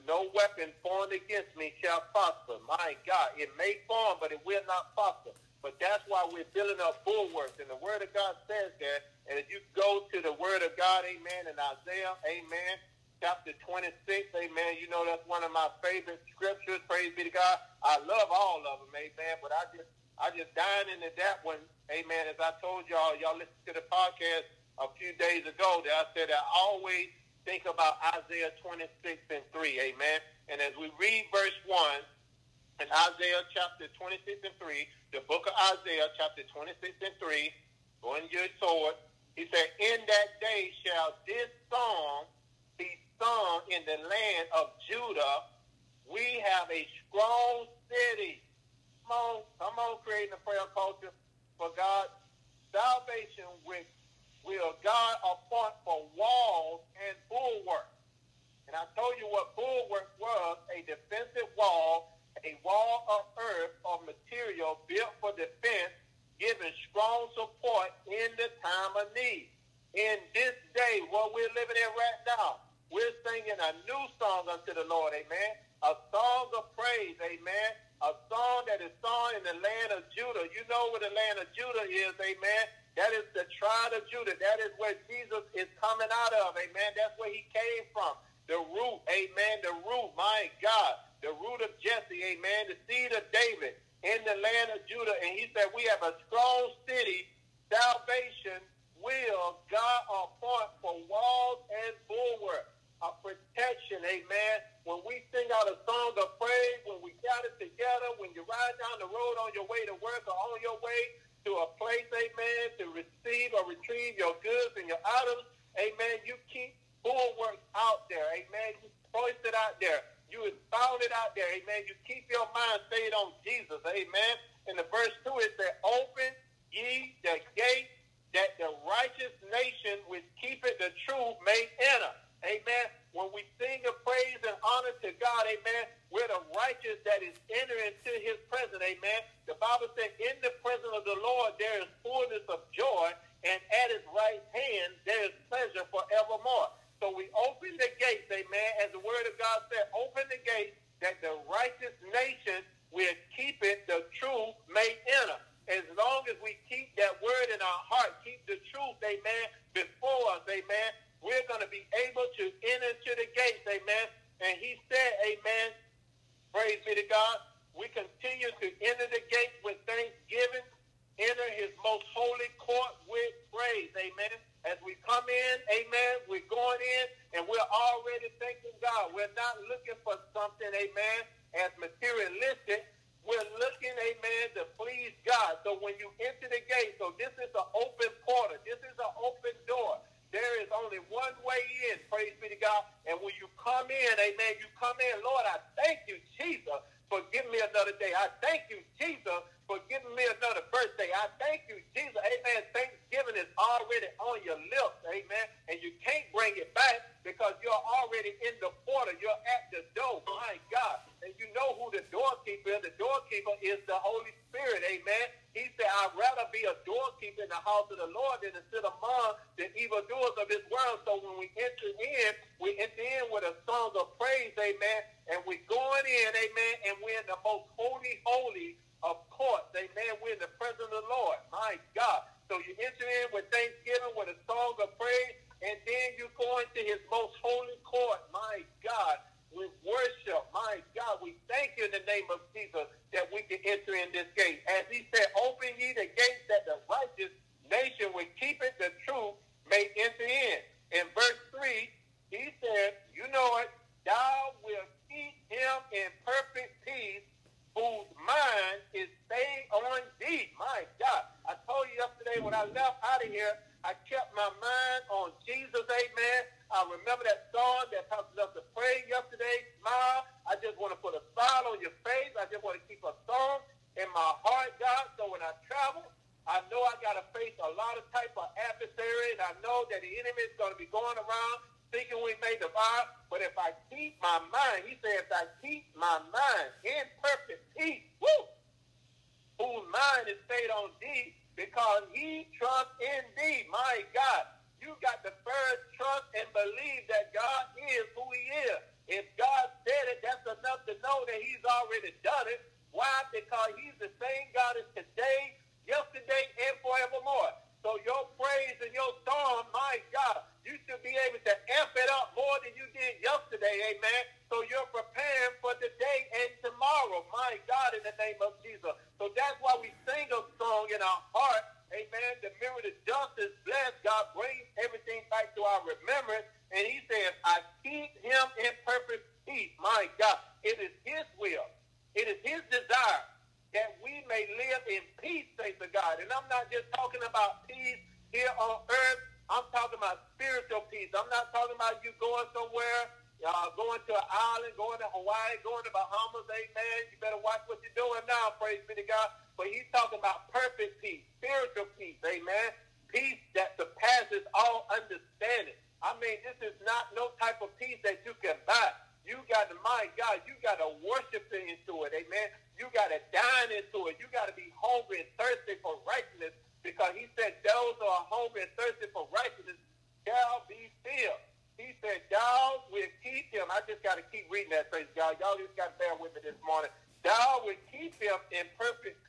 no weapon formed against me shall prosper. My God, it may form, but it will not prosper. But that's why we're building up bulwarks. And the Word of God says that. And if you go to the Word of God, amen, in Isaiah, amen, chapter 26. Amen. You know that's one of my favorite scriptures. Praise be to God. I love all of them. Amen. But I just I just died into that one. Amen. As I told y'all, y'all listen to the podcast a few days ago that I said I always think about Isaiah 26 and 3. Amen. And as we read verse 1 in Isaiah chapter 26 and 3, the book of Isaiah chapter 26 and 3, go in your sword. He said, In that day shall this song be sung in the land of Judah. We have a strong city Come on, come on, creating a prayer culture for God's Salvation which will God appoint for walls and bulwarks. And I told you what bulwark was, a defensive wall, a wall of earth or material built for defense, giving strong support in the time of need. In this day, what we're living in right now, we're singing a new song unto the Lord, amen. A song of praise, amen a song that is sung in the land of Judah. You know where the land of Judah is, amen. That is the tribe of Judah. That is where Jesus is coming out of, amen. That's where he came from. The root, amen. The root, my God. The root of Jesse, amen. The seed of David in the land of Judah. And he said, we have a strong city, salvation will God appoint for walls and bulwarks a protection, amen. When we sing out a song of praise, when we gather together, when you ride down the road on your way to work or on your way to a place, amen, to receive or retrieve your goods and your items, amen, you keep bulwarks out there, amen. You hoist it out there. You found it out there, amen. You keep your mind stayed on Jesus, amen. In the verse 2, it said, Open ye the gate that the righteous nation which keepeth the truth may enter. Amen. When we sing a praise and honor to God, amen, we're the righteous that is entering into his presence, amen. The Bible said, in the presence of the Lord there is fullness of joy, and at his right hand there is pleasure forevermore. So we open the gates, amen, as the word of God said, open the gates that the righteous nation will keep it,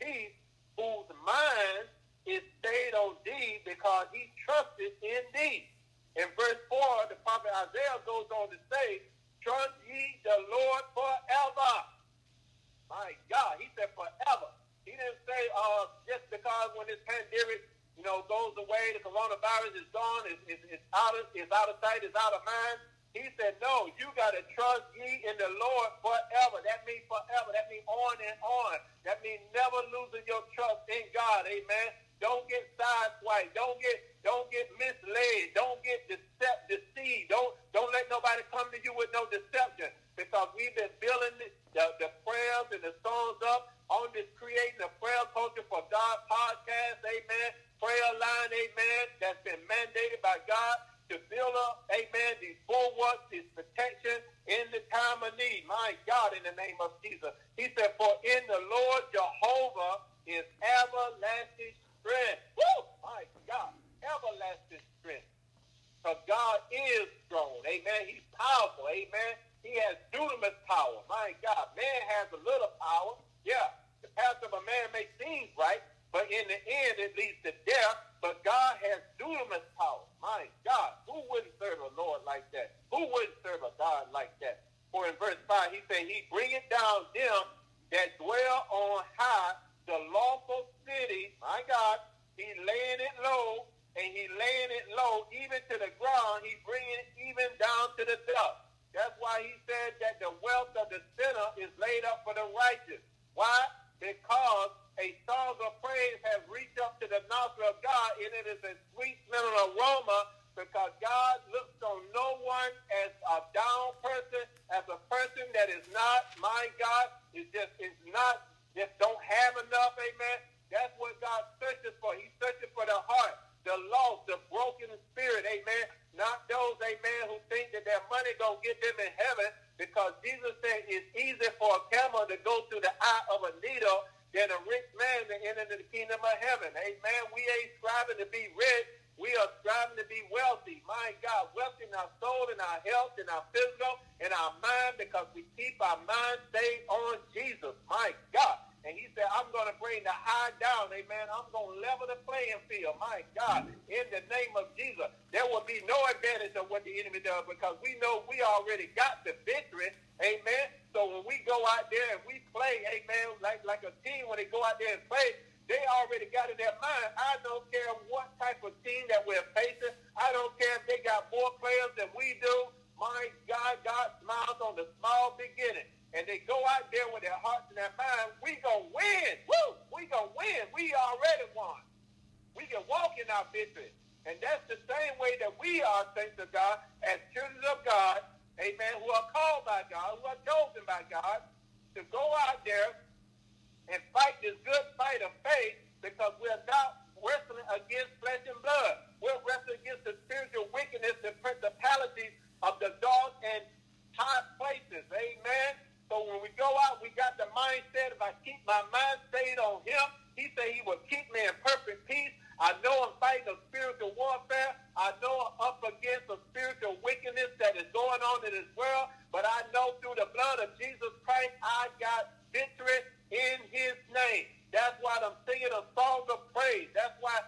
peace, whose mind is stayed on thee because he trusted in thee. In verse 4, the prophet Isaiah goes on to say, Trust ye the Lord forever. My God, he said forever. He didn't say uh, just because when this pandemic you know, goes away, the coronavirus is gone, it's, it's, it's, out of, it's out of sight, it's out of mind. He said, no, you got to trust me in the Lord forever. That means forever. That means on and on. That means never losing your trust in God. Amen. Don't get sideswiped. Don't get don't get misled. Don't get decept, deceived. Don't don't let nobody come to you with no deception. Because we've been building the, the, the prayers and the songs up on this creating a prayer culture for God podcast. Amen prayer line, amen, that's been mandated by God to build up, amen, these bulwarks, this protection in the time of need. My God, in the name of Jesus. He said, for in the Lord Jehovah is everlasting strength. Woo! My God, everlasting strength. Because God is strong. Amen. He's powerful. Amen. He has dunamis power. My God, man has a little power. Yeah, the path of a man may seem right, but in the end, it leads to death. But God has dunamis power. My God, who wouldn't serve a Lord like that? Who wouldn't serve a God like that? For in verse 5, he said, He bringeth down them that dwell on high, the lawful city. My God, he laying it low, and he laying it low even to the ground. He bringing it even down to the dust. That's why he said that the wealth of the sinner is laid up for the righteous. Why? Because a song of praise has reached up to the nostril of God, and it is a sweet smelling aroma because God looks on no one as a down person, as a person that is not my God, is just is not just don't have enough, amen. That's what God searches for. He's searching for the heart, the lost, the broken spirit, amen. Not those, amen, who think that their money gonna get them in heaven, because Jesus said it's easy for a camel to go through the eye of a needle than a rich man to enter into the kingdom of heaven. Amen. We ain't striving to be rich. We are striving to be wealthy. My God, wealthy in our soul, in our health, in our physical, in our mind, because we keep our mind stayed on Jesus. My God. And he said, I'm going to bring the high down. Amen. I'm going to level the playing field. My God. In the name of Jesus. There will be no advantage of what the enemy does because we know we already got the victory. Amen. So when we go out there and we play, amen, like, like a team, when they go out there and play, they already got in their mind, I don't care what type of team that we're facing. I don't care if they got more players than we do. My God, God smiles on the small beginning. And they go out there with their hearts and their minds, we to win. Woo! We to win. We already won. We can walk in our victory. And that's the same way that we are, saints of God, as children of God, amen, who are called by God, who are chosen by God, to go out there and fight this good fight of faith because we're not wrestling against flesh and blood. We're wrestling against the spiritual wickedness, the principalities of the dark and high places. Amen. So when we go out, we got the mindset, if I keep my mind stayed on him, he said he will keep me in perfect peace. I know I'm fighting a spiritual warfare. I know I'm up against a spiritual wickedness that is going on in this world. But I know through the blood of Jesus Christ, I got victory in his name. That's why I'm singing a song of praise. That's why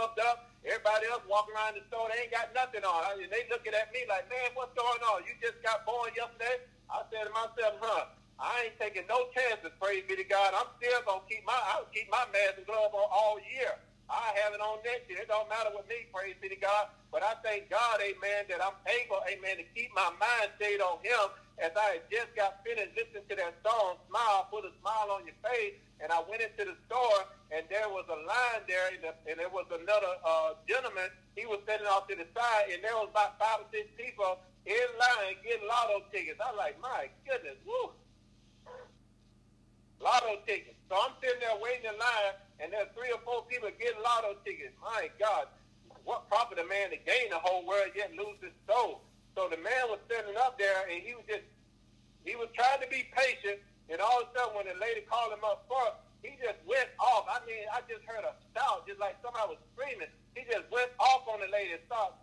clubbed up. Everybody else walking around the store, they ain't got nothing on. I mean, they looking at me like, man, what's going on? You just got born yesterday? I said to myself, huh, I ain't taking no chances, praise be to God. I'm still going to keep my, I'll keep my mask and glove on all year. I have it on next year. It don't matter with me, praise be to God. But I thank God, amen, that I'm able, amen, to keep my mind stayed on him as I had just got finished listening to that song, Smile, Put a Smile on Your Face, and I went into the store, and there was a line there, and, the, and there was another uh, gentleman. He was standing off to the side, and there was about five or six people in line getting lotto tickets. I was like, my goodness, woo. Lotto tickets. So I'm sitting there waiting in line, and there's three or four people getting lotto tickets. My God, what profit a man to gain the whole world yet lose his soul? So the man was standing up there, and he was just he was trying to be patient. And all of a sudden, when the lady called him up front, he just went off. I mean, I just heard a shout, just like somebody was screaming. He just went off on the lady and started,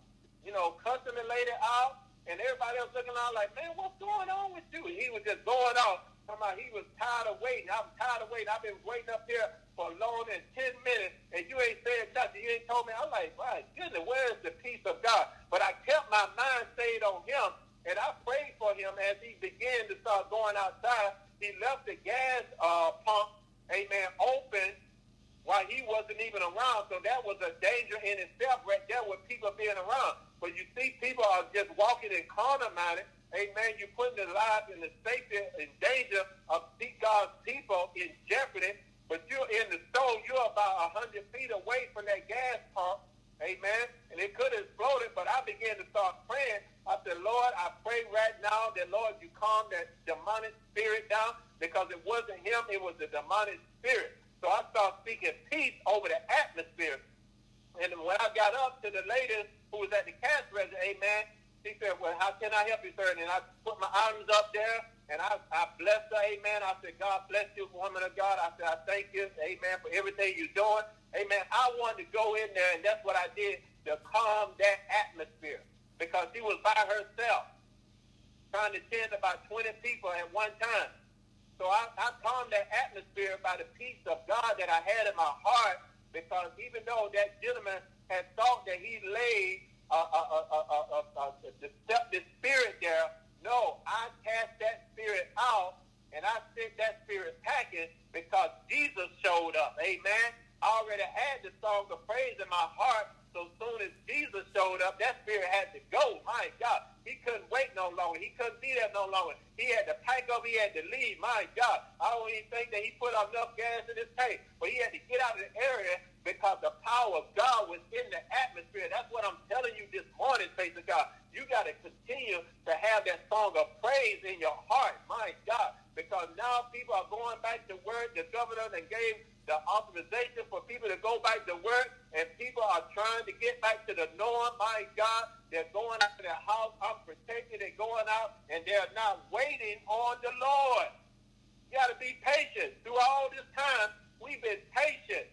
you know, cussing the lady out. And everybody else looking out like, man, what's going on with you? And he was just going off. Somebody, he was tired of waiting. I'm tired of waiting. I've been waiting up here for longer than 10 minutes, and you ain't said nothing. You ain't told me. I'm like, my goodness, where is the peace of God? But I kept my mind stayed on him, and I prayed for him as he began to start going outside. He left the gas uh, pump, amen, open while he wasn't even around. So that was a danger in itself right there with people being around. But you see, people are just walking in carnal minded Amen. You're putting the lives and the safety in danger of God's people in jeopardy. But you're in the store, you're about 100 feet away from that gas pump. Amen. And it could have exploded, but I began to start praying. I said, Lord, I pray right now that, Lord, you calm that demonic spirit down because it wasn't him, it was the demonic spirit. So I started speaking peace over the atmosphere. And when I got up to the lady who was at the cash register, amen, she said, well, how can I help you, sir? And I put my arms up there, and I, I blessed her, amen. I said, God bless you, woman of God. I said, I thank you, amen, for everything you're doing. Amen. I wanted to go in there, and that's what I did to calm that atmosphere because she was by herself trying to tend about 20 people at one time. So I, I calmed that atmosphere by the peace of God that I had in my heart because even though that gentleman had thought that he laid a, a, a, a deceptive spirit there, no, I cast that spirit out and I sent that spirit packing because Jesus showed up. Amen. I already had the song of praise in my heart so soon as Jesus showed up, that spirit had to go. My God, he couldn't wait no longer. He couldn't be there no longer. He had to pack up. He had to leave. My God, I don't even think that he put enough gas in his tank, but he had to get out of the area because the power of God was in the atmosphere. That's what I'm telling you this morning, faith of God. You got to continue to have that song of praise in your heart. My God, because now people are going back to work. The governor then gave the authorization for people to go back to work, and people are trying to get back to the norm. My God, they're going out of their house unprotected. They're going out, and they're not waiting on the Lord. You got to be patient. Through all this time, we've been patient,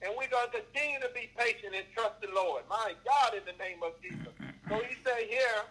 and we're going to continue to be patient and trust the Lord. My God, in the name of Jesus. So he said here,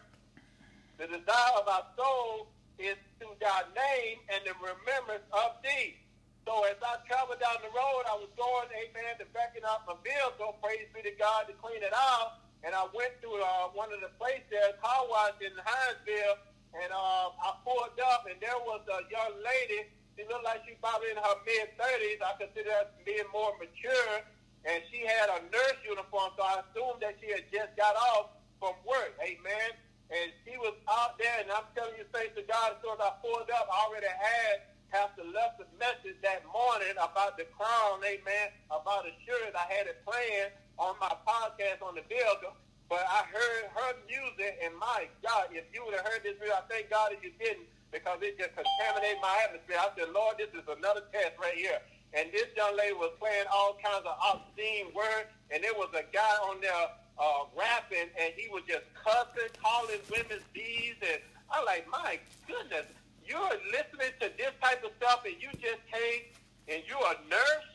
the desire of our soul is to thy name and the remembrance of thee. So as I traveled down the road, I was going, amen, to backing up my vehicle, praise be to God, to clean it out. And I went to uh, one of the places car wash in Hinesville, and uh, I pulled up, and there was a young lady. She looked like she probably in her mid-30s. I consider her being more mature. And she had a nurse uniform, so I assumed that she had just got off from work. Amen. And she was out there, and I'm telling you, thanks to God, as soon as I pulled up, I already had Pastor left a message that morning about the crown, amen, about assurance. I had it playing on my podcast on the building, but I heard her music, and my God, if you would have heard this music, I thank God that you didn't, because it just contaminated my atmosphere. I said, Lord, this is another test right here. And this young lady was playing all kinds of obscene words, and there was a guy on there uh, rapping, and he was just cussing, calling women bees, and I'm like, my goodness, you're listening to this type of stuff and you just came and you're a nurse.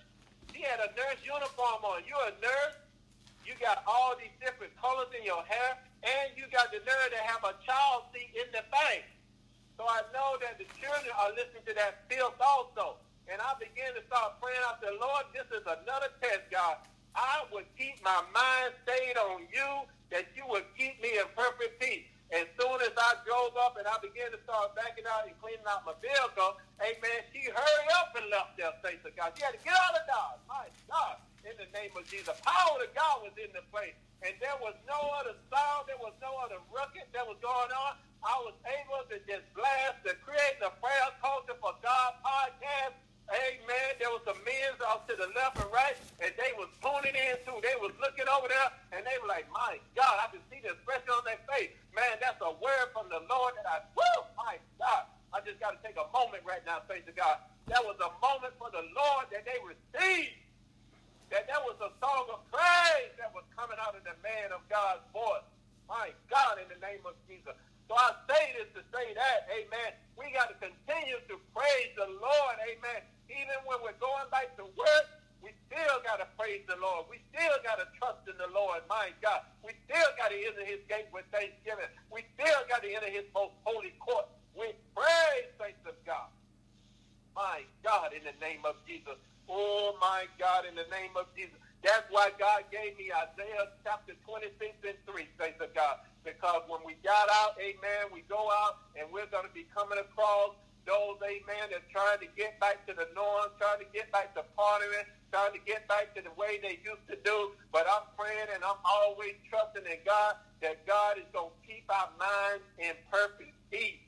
She had a nurse uniform on. You're a nurse. You got all these different colors in your hair, and you got the nerve to have a child seat in the bank. So I know that the children are listening to that filth also. And I began to start praying. I said, Lord, this is another test, God. I would keep my mind stayed on you, that you would keep me in perfect peace. As soon as I drove up and I began to start backing out and cleaning out my vehicle, amen, she hurried up and left there, thanks to God. She had to get out of Dodge. My God, in the name of Jesus. Power of God was in the place. And there was no other sound, there was no other ruckus that was going on. I was able to just blast the Create the Prayer Culture for God podcast Amen. There was some men off to the left and right, and they was tuning in too. They was looking over there, and they were like, "My God, I can see the expression on their face. Man, that's a word from the Lord." And I, whoo, my God, I just got to take a moment right now, praise to God. That was a moment for the Lord that they received. That there was a song of praise that was coming out of the man of God's voice. My God, in the name of Jesus. So I say this to say that, amen. We got to continue to praise the Lord, amen. Even when we're going back to work, we still got to praise the Lord. We still got to trust in the Lord, my God. We still got to enter his gate with thanksgiving. We still got to enter his most holy court with praise, thanks of God. My God, in the name of Jesus. Oh, my God, in the name of Jesus. That's why God gave me Isaiah chapter 26 and 3, thanks of God because when we got out, amen, we go out and we're going to be coming across those, amen, that trying to get back to the norm, trying to get back to partying, trying to get back to the way they used to do. But I'm praying and I'm always trusting in God that God is going to keep our minds in perfect peace.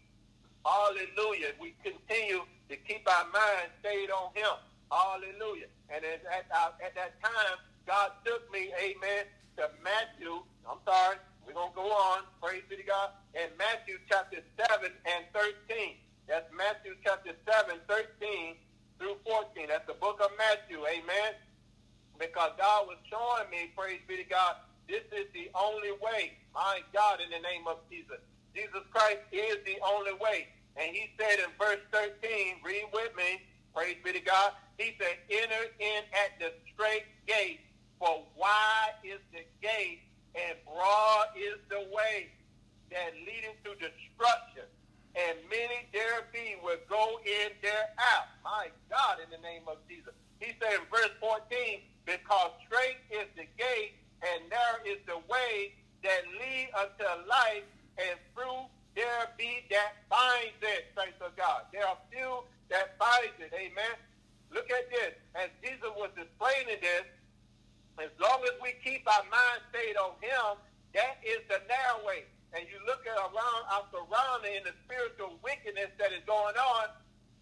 Hallelujah. We continue to keep our minds stayed on him. Hallelujah. And at, at, uh, at that time, God took me, amen, to Matthew. I'm sorry. We're going to go on. Praise be to God. In Matthew chapter 7 and 13. That's Matthew chapter 7, 13 through 14. That's the book of Matthew. Amen. Because God was showing me, praise be to God, this is the only way. My God, in the name of Jesus. Jesus Christ is the only way. And he said in verse 13, read with me, praise be to God. He said, enter in at the straight gate, for wide is the gate and broad is the way that leading to destruction and many there be will go in there out. My God, in the name of Jesus. He said in verse 14, because straight is the gate and narrow is the way that lead unto life, and through there be that finds it, thanks to God. There are few that finds it. Amen. Look at this. As Jesus was explaining this, as long as we keep our mind stayed on him, that is the narrow way and you look at around our surrounding and the spiritual wickedness that is going on,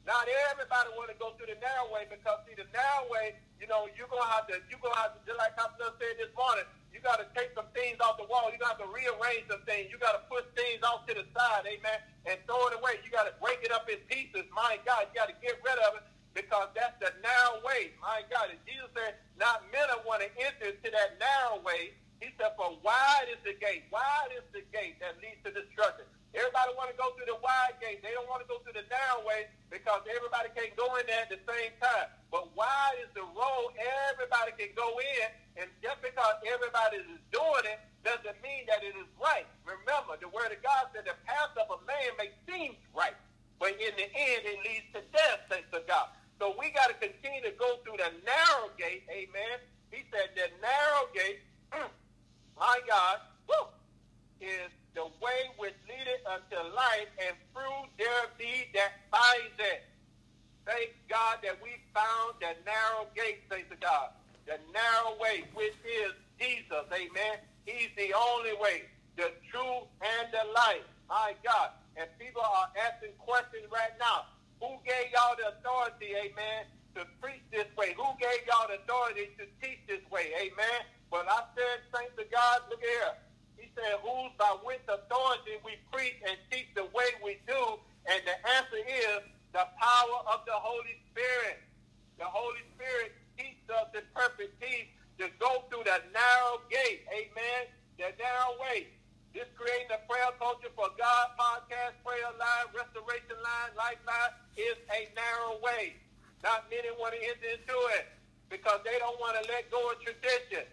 not everybody want to go through the narrow way because see the narrow way, you know, you're gonna have to you're gonna have to just like Pastor said this morning, you gotta take some things off the wall, you gotta have to rearrange some things, you gotta push things off to the side, amen, and throw it away. You gotta break it up in pieces. My God, you gotta get rid of it because that's the narrow way. My God. And Jesus said, not men are want to enter into that narrow way, he said, for wide is the gate. Wide is the gate that leads to destruction. Everybody want to go through the wide gate. They don't want to go through the narrow way because everybody can't go in there at the same time. But wide is the road everybody can go in. And just because everybody is doing it doesn't mean that it is right. Remember, the word of God said the path of a man may seem right. But in the end, it leads to death, thanks to God. So we got to continue to go through the narrow gate, amen. He said the narrow gate my God, woo, is the way which leadeth unto life, and through there be that finds it. Thank God that we found the narrow gate, thanks to God. The narrow way, which is Jesus, amen. He's the only way, the truth, and the life. My God. And people are asking questions right now. Who gave y'all the authority, amen, to preach this way? Who gave y'all the authority to teach this way, amen? But I said, thanks to God, look here. He said, whose by which authority we preach and teach the way we do? And the answer is the power of the Holy Spirit. The Holy Spirit teaches us in perfect peace to go through the narrow gate. Amen. The narrow way. This creating a prayer culture for God podcast, prayer line, restoration line, lifeline is a narrow way. Not many want to enter into it because they don't want to let go of tradition.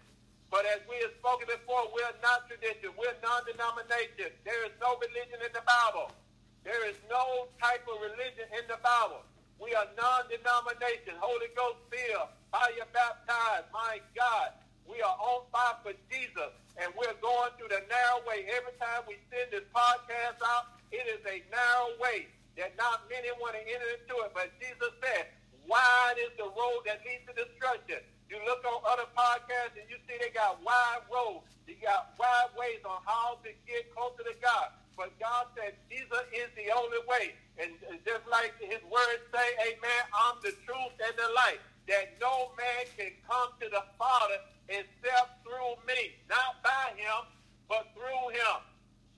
But as we have spoken before, we're not tradition. We're non-denomination. There is no religion in the Bible. There is no type of religion in the Bible. We are non-denomination, Holy Ghost filled, fire baptized. My God, we are on fire for Jesus, and we're going through the narrow way. Every time we send this podcast out, it is a narrow way that not many want to enter into it. But Jesus said, wide is the road that leads to destruction you look on other podcasts and you see they got wide roads. They got wide ways on how to get closer to God. But God said Jesus is the only way. And just like his words say, amen, I'm the truth and the light. That no man can come to the Father except through me. Not by him, but through him.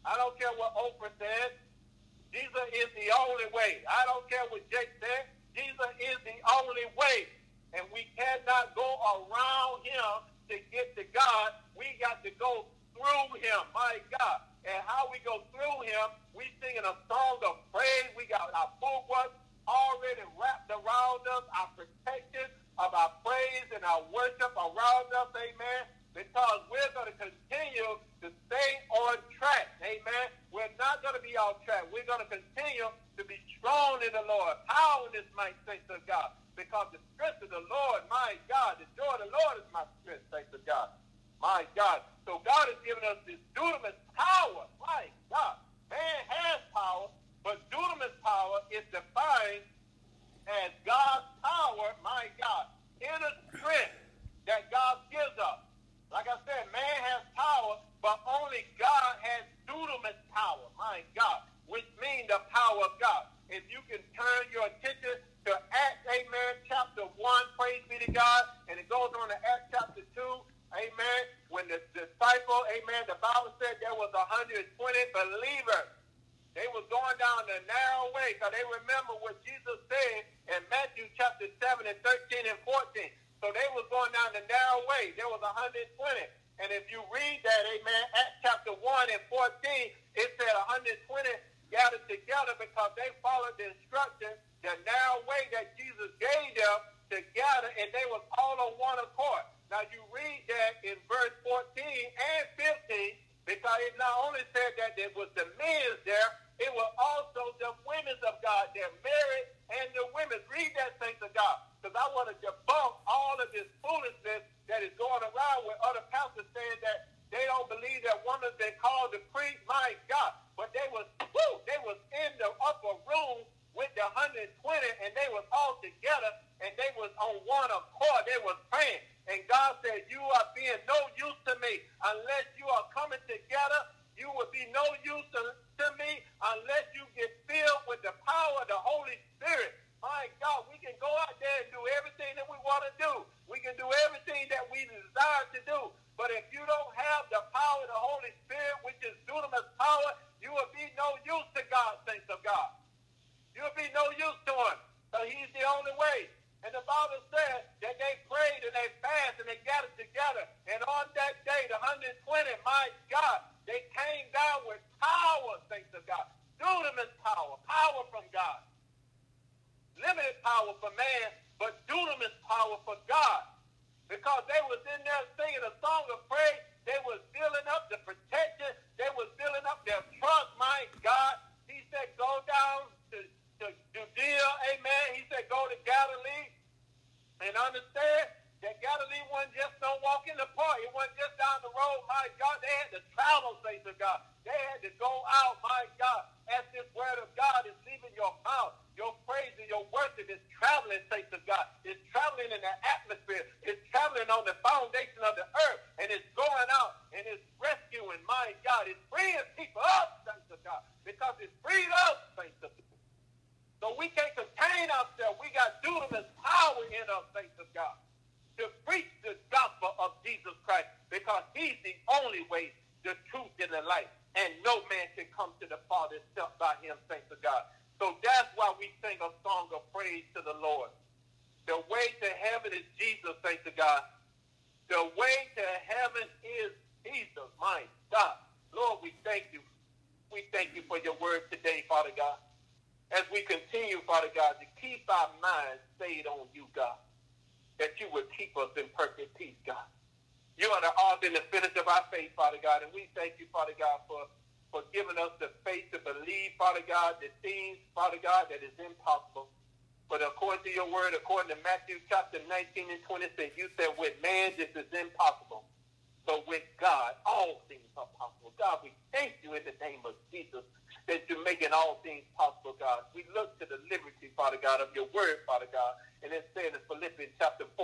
I don't care what Oprah says. Jesus is the only way. I don't care what Jake said. Jesus is the only way and we cannot go around him to get to God. We got to go through him, my God. And how we go through him, we singing a song of praise. We got our bulwarks already wrapped around us, our protection of our praise and our worship around us, amen because we're going to continue to stay on track. Amen. We're not going to be off track. We're going to continue to be strong in the Lord, power in this might, saints of God, because the strength of the Lord, my God, the joy of the Lord is my strength, saints of God. My God. So God has given us this dunamis power. My God. Man has power, but dunamis power is defined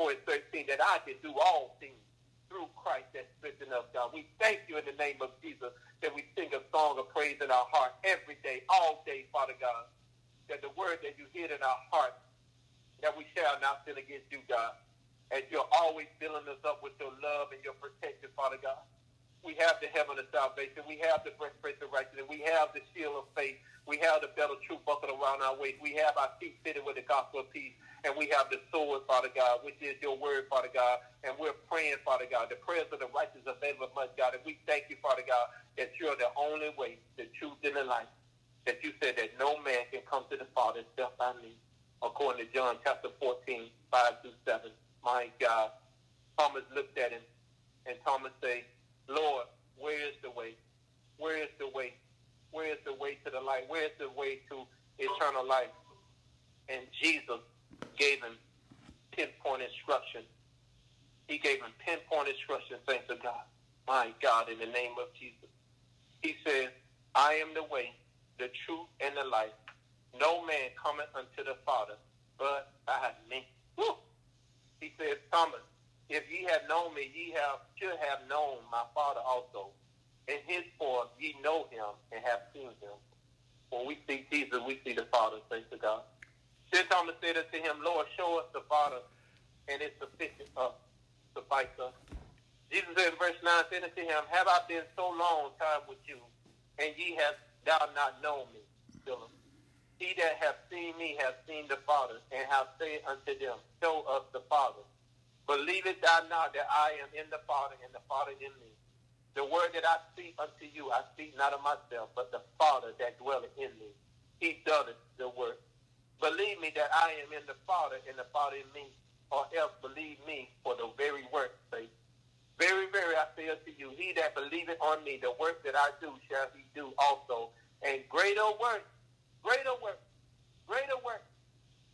4 and 13, that I can do all things through Christ that strengthens us, God. We thank you in the name of Jesus that we sing a song of praise in our heart every day, all day, Father God. That the word that you hid in our heart, that we shall not sin against you, God. And you're always filling us up with your love and your protection, Father God we have the heaven of salvation, we have the breastplate of righteousness, we have the shield of faith, we have the belt of truth buckled around our waist, we have our feet fitted with the gospel of peace, and we have the sword, Father God, which is your word, Father God, and we're praying, Father God. The prayers of the righteous avail much, God, and we thank you, Father God, that you're the only way, the truth, and the life. That you said that no man can come to the Father except by me, according to John chapter 14, 5 through 7. My God, Thomas looked at him, and Thomas said, Lord, where is the way? Where is the way? Where is the way to the light? Where is the way to eternal life? And Jesus gave him pinpoint instruction. He gave him pinpoint instruction, thanks to God. My God, in the name of Jesus. He says, I am the way, the truth, and the life. No man cometh unto the Father but by me. Woo! He says, Thomas, if ye have known me, ye have should have known my Father also. In his form ye know him and have seen him. When we see Jesus, we see the Father, thanks to God. Then Thomas said unto him, Lord, show us the Father, and it's sufficient uh, us, suffice us. Jesus said in verse 9, said unto him, Have I been so long time with you, and ye have thou not known me, Philip? He that hath seen me hath seen the Father, and have said unto them, Show us the Father. Believe it thou not that I am in the Father, and the Father in me. The word that I speak unto you, I speak not of myself, but the Father that dwelleth in me. He doeth the work. Believe me that I am in the Father, and the Father in me, or else believe me for the very work's sake. Very, very, I say unto you, he that believeth on me, the work that I do shall he do also. And greater work, greater work, greater work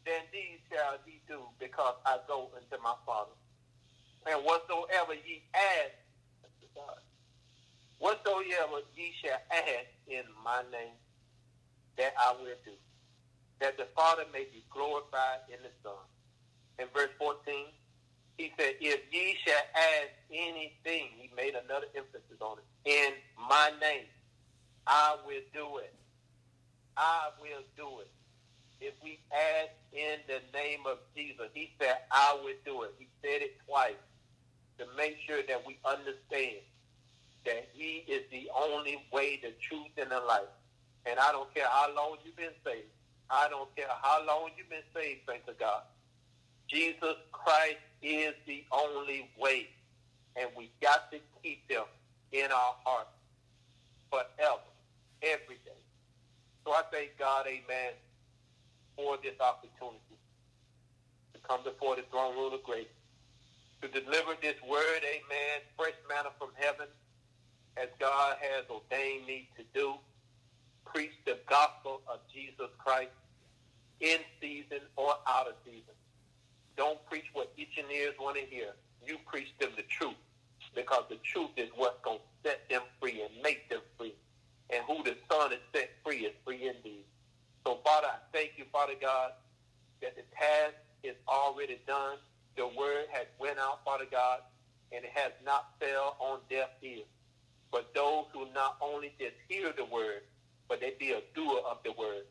than these shall he do, because I go unto my Father. And whatsoever ye ask, whatsoever ye shall ask in my name, that I will do, that the Father may be glorified in the Son. In verse 14, he said, if ye shall ask anything, he made another emphasis on it, in my name, I will do it. I will do it. If we ask in the name of Jesus, he said, I will do it. He said it twice to make sure that we understand that he is the only way, the truth, and the life. And I don't care how long you've been saved. I don't care how long you've been saved, thank God. Jesus Christ is the only way. And we got to keep them in our hearts forever, every day. So I thank God, amen, for this opportunity to come before the throne room of grace, to deliver this word, amen, fresh manna from heaven, as God has ordained me to do, preach the gospel of Jesus Christ in season or out of season. Don't preach what itching ears want to hear. You preach them the truth because the truth is what's going to set them free and make them free. And who the Son is set free is free indeed. So, Father, I thank you, Father God, that the task is already done. The word has went out, Father God, and it has not fell on deaf ears. But those who not only just hear the word, but they be a doer of the word.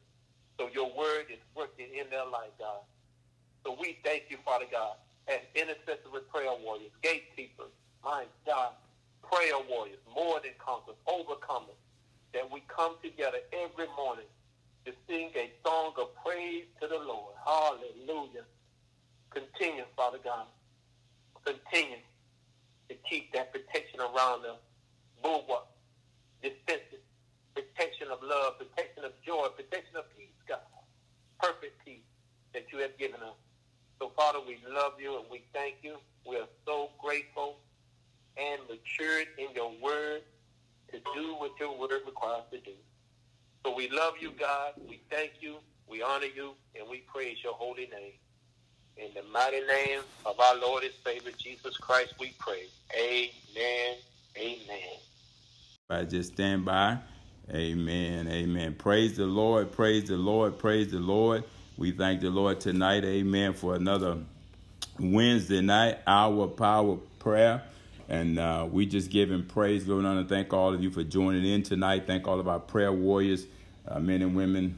So your word is working in their life, God. So we thank you, Father God, as intercessory prayer warriors, gatekeepers, my God, prayer warriors, more than conquerors, overcomers, that we come together every morning to sing a song of praise to the Lord. Hallelujah. Continue, Father God. Continue to keep that protection around us. Bulwark, defenses, protection of love, protection of joy, protection of peace, God. Perfect peace that you have given us. So, Father, we love you and we thank you. We are so grateful and matured in your word to do what your word requires to do. So we love you, God. We thank you. We honor you. And we praise your holy name. In the mighty name of our Lord and Savior, Jesus Christ, we pray. Amen. Amen. I just stand by. Amen. Amen. Praise the Lord. Praise the Lord. Praise the Lord. We thank the Lord tonight, amen, for another Wednesday night, hour power prayer. And uh, we just give him praise, Lord, and thank all of you for joining in tonight. Thank all of our prayer warriors, uh, men and women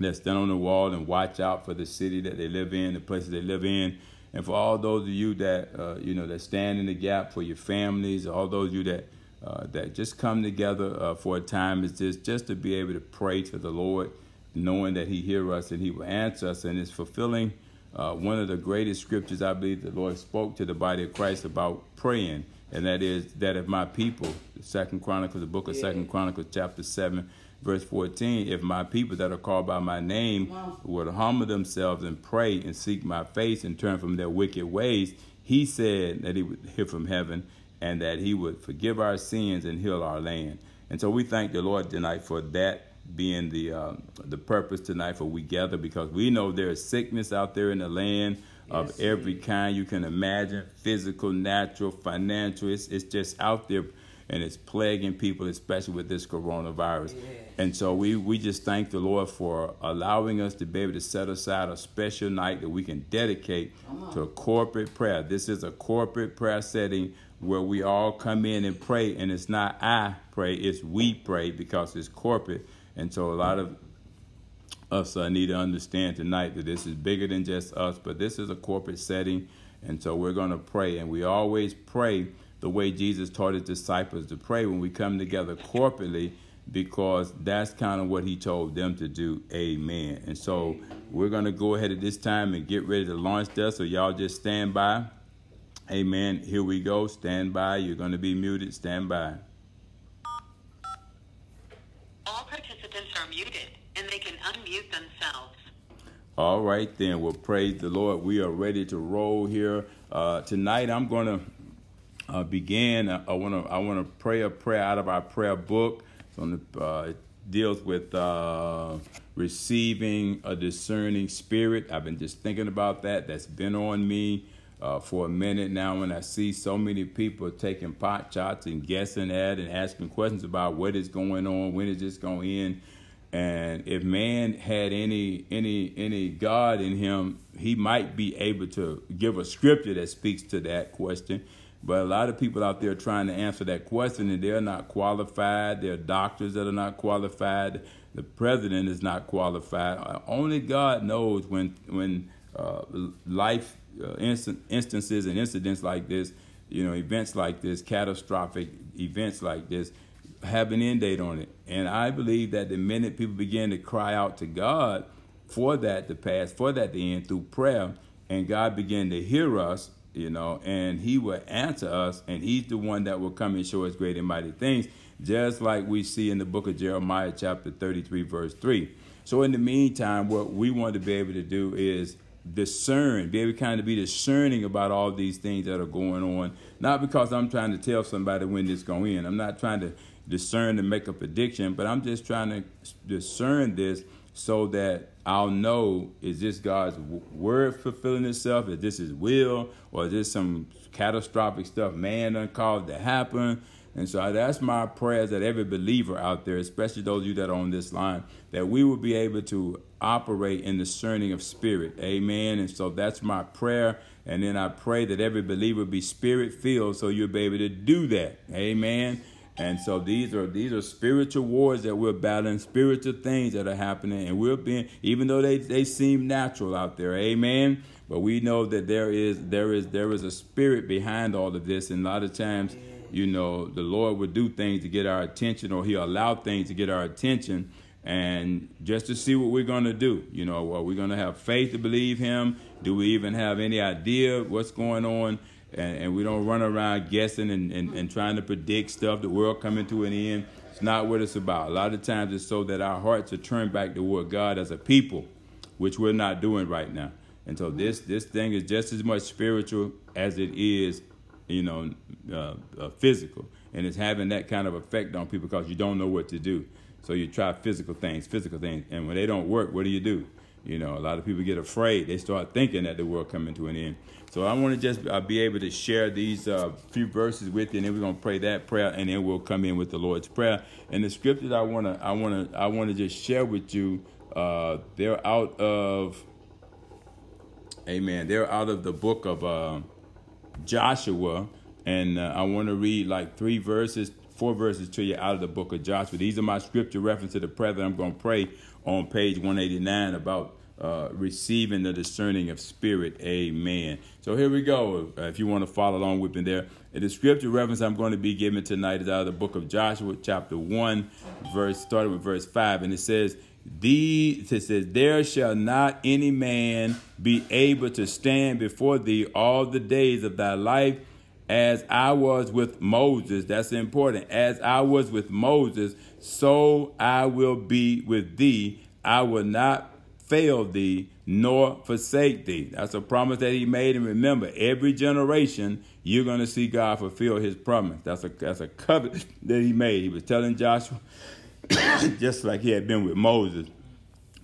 that stand on the wall and watch out for the city that they live in, the places they live in. And for all those of you that, uh, you know, that stand in the gap for your families, all those of you that, uh, that just come together uh, for a time is just, just to be able to pray to the Lord knowing that He hear us and He will answer us, and it's fulfilling uh, one of the greatest scriptures I believe the Lord spoke to the body of Christ about praying, and that is that if my people, Second Chronicles, the book of Second Chronicles, chapter seven, verse fourteen, if my people that are called by my name wow. would humble themselves and pray and seek my face and turn from their wicked ways, He said that He would hear from heaven and that He would forgive our sins and heal our land. And so we thank the Lord tonight for that being the uh, the purpose tonight for we gather because we know there is sickness out there in the land of Yes, every kind you can imagine physical natural financial it's, it's just out there and it's plaguing people especially with this coronavirus Yes. and so we we just thank the lord for allowing us to be able to set aside a special night that we can dedicate to a corporate prayer this is a corporate prayer setting where we all come in and pray and it's not i pray it's we pray because it's corporate and so a lot of us uh, need to understand tonight that this is bigger than just us, but this is a corporate setting, and so we're going to pray. And we always pray the way Jesus taught his disciples to pray when we come together corporately, because that's kind of what he told them to do. Amen. And so we're going to go ahead at this time and get ready to launch this. So y'all just stand by. Amen. Here we go. Stand by. You're going to be muted. Stand by. All participants are muted, and they can unmute themselves. All right, then. Well, praise the Lord. We are ready to roll here uh, tonight. I'm going to uh, begin. I want to. I want to pray a prayer out of our prayer book. On the, uh, it deals with uh, receiving a discerning spirit. I've been just thinking about that. That's been on me. Uh, for a minute now, when I see so many people taking pot shots and guessing at and asking questions about what is going on, when is this going to end, and if man had any any any God in him, he might be able to give a scripture that speaks to that question. But a lot of people out there trying to answer that question, and they're not qualified. There are doctors that are not qualified. The president is not qualified. Only God knows when when uh, life uh, instances and incidents like this, you know, events like this, catastrophic events like this, have an end date on it. And I believe that the minute people begin to cry out to God for that to pass, for that to end through prayer, and God begin to hear us, you know, and He will answer us, and He's the one that will come and show us great and mighty things, just like we see in the book of Jeremiah, chapter 33, verse 3. So, in the meantime, what we want to be able to do is discern, be able to kind of be discerning about all these things that are going on. Not because I'm trying to tell somebody when this going end. I'm not trying to discern to make a prediction, but I'm just trying to discern this so that I'll know is this God's word fulfilling itself? Is this His will, or is this some catastrophic stuff man done caused to happen? And so that's my prayers that every believer out there, especially those of you that are on this line, that we will be able to operate in discerning of spirit. Amen. And so that's my prayer. And then I pray that every believer be spirit filled so you'll be able to do that. Amen. And so these are these are spiritual wars that we're battling, spiritual things that are happening, and we're being even though they, they seem natural out there, amen. But we know that there is there is there is a spirit behind all of this, and a lot of times, you know, the Lord would do things to get our attention, or He'll allow things to get our attention, and just to see what we're gonna do. You know, are we gonna have faith to believe Him? Do we even have any idea what's going on? And, and we don't run around guessing and, and, and trying to predict stuff, the world coming to an end. It's not what it's about. A lot of times it's so that our hearts are turned back toward God as a people, which we're not doing right now. And so this this thing is just as much spiritual as it is, you know, uh, uh, physical, and it's having that kind of effect on people because you don't know what to do. So you try physical things, physical things, and when they don't work, what do you do? You know, a lot of people get afraid. They start thinking that the world coming to an end. So I want to just uh, be able to share these uh, few verses with you, and then we're gonna pray that prayer, and then we'll come in with the Lord's prayer. And the scriptures I wanna, I wanna, I wanna just share with you. Uh, they're out of, Amen. They're out of the book of uh, Joshua, and uh, I want to read like three verses, four verses to you out of the book of Joshua. These are my scripture reference to the prayer that I'm going to pray on page 189 about uh, receiving the discerning of spirit. Amen. So here we go. Uh, if you want to follow along with me there, and the scripture reference I'm going to be giving tonight is out of the book of Joshua, chapter one, verse starting with verse five, and it says. These it says, There shall not any man be able to stand before thee all the days of thy life, as I was with Moses. That's important. As I was with Moses, so I will be with thee. I will not fail thee nor forsake thee. That's a promise that he made. And remember, every generation you're going to see God fulfill his promise. That's a that's a covenant that he made. He was telling Joshua just like he had been with Moses,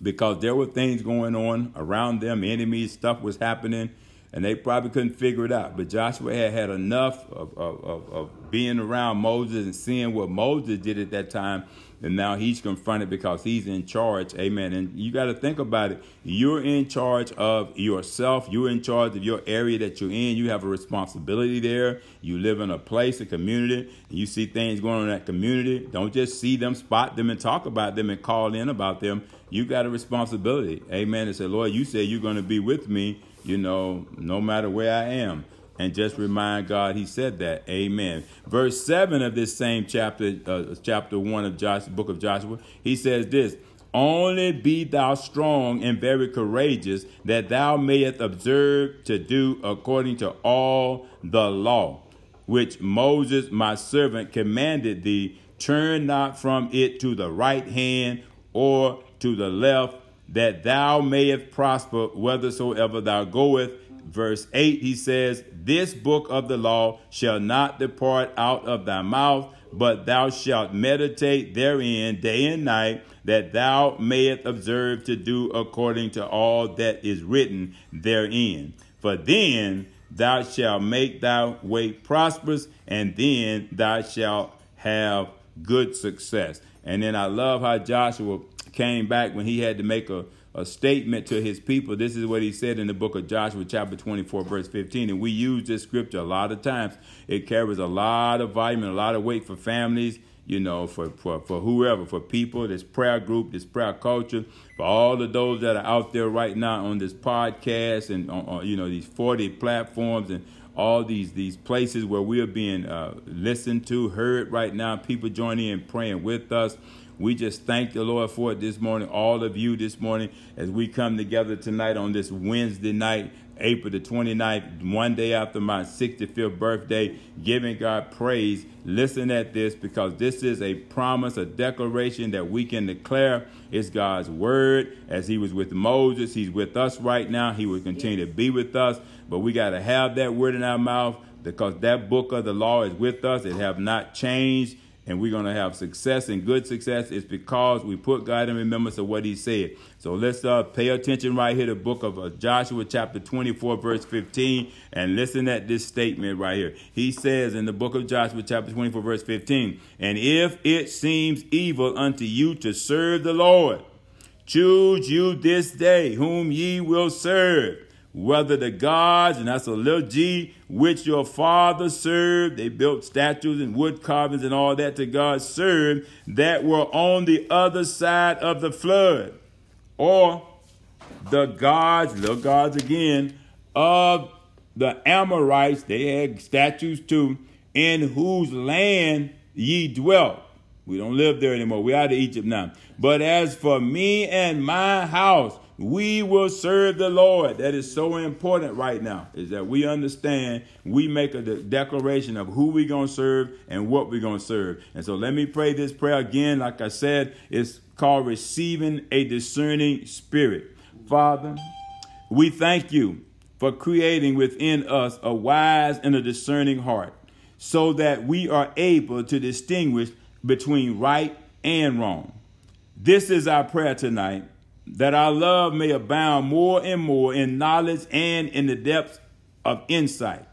because there were things going on around them, enemies, stuff was happening, and they probably couldn't figure it out. But Joshua had had enough of, of, of, of being around Moses and seeing what Moses did at that time and now he's confronted because he's in charge. Amen. And you got to think about it. You're in charge of yourself. You're in charge of your area that you're in. You have a responsibility there. You live in a place, a community. you see things going on in that community. Don't just see them, spot them, and talk about them and call in about them. You got a responsibility. Amen. And say, Lord, you say you're going to be with me, you know, no matter where I am and just remind God he said that. Amen. Verse 7 of this same chapter, uh, chapter 1 of Joshua, book of Joshua, he says this Only be thou strong and very courageous, that thou mayest observe to do according to all the law, which Moses my servant commanded thee. Turn not from it to the right hand or to the left, that thou mayest prosper whithersoever thou goest verse 8, he says, This book of the law shall not depart out of thy mouth, but thou shalt meditate therein day and night, that thou mayest observe to do according to all that is written therein. For then thou shalt make thy way prosperous, and then thou shalt have good success. And then I love how Joshua came back when he had to make a a statement to his people. This is what he said in the book of Joshua, chapter 24, verse 15. And we use this scripture a lot of times. It carries a lot of volume and a lot of weight for families, you know, for, for, for whoever, for people, this prayer group, this prayer culture, for all of those that are out there right now on this podcast and, on, on you know, these 40 platforms and all these these places where we are being uh, listened to, heard right now. People joining in praying with us. We just thank the Lord for it this morning, all of you this morning, as we come together tonight on this Wednesday night, April the 29th, one day after my 65th birthday, giving God praise. Listen at this because this is a promise, a declaration that we can declare. It's God's word. As He was with Moses, He's with us right now. He will continue to be with us, but we got to have that word in our mouth because that book of the law is with us. It have not changed and we're going to have success and good success is because we put God in remembrance of what he said. So let's uh, pay attention right here to book of uh, Joshua chapter 24 verse 15 and listen at this statement right here. He says in the book of Joshua chapter 24 verse 15, and if it seems evil unto you to serve the Lord, choose you this day whom ye will serve whether the gods, and that's a little g, which your father served, they built statues and wood carvings and all that to God served, that were on the other side of the flood, or the gods, little gods again, of the Amorites, they had statues too, in whose land ye dwelt. We don't live there anymore. We're out of Egypt now. But as for me and my house, we will serve the Lord. That is so important right now, is that we understand, we make a de- declaration of who we're going to serve and what we're going to serve. And so let me pray this prayer again. Like I said, it's called receiving a discerning spirit. Father, we thank you for creating within us a wise and a discerning heart so that we are able to distinguish between right and wrong. This is our prayer tonight that our love may abound more and more in knowledge and in the depths of insight,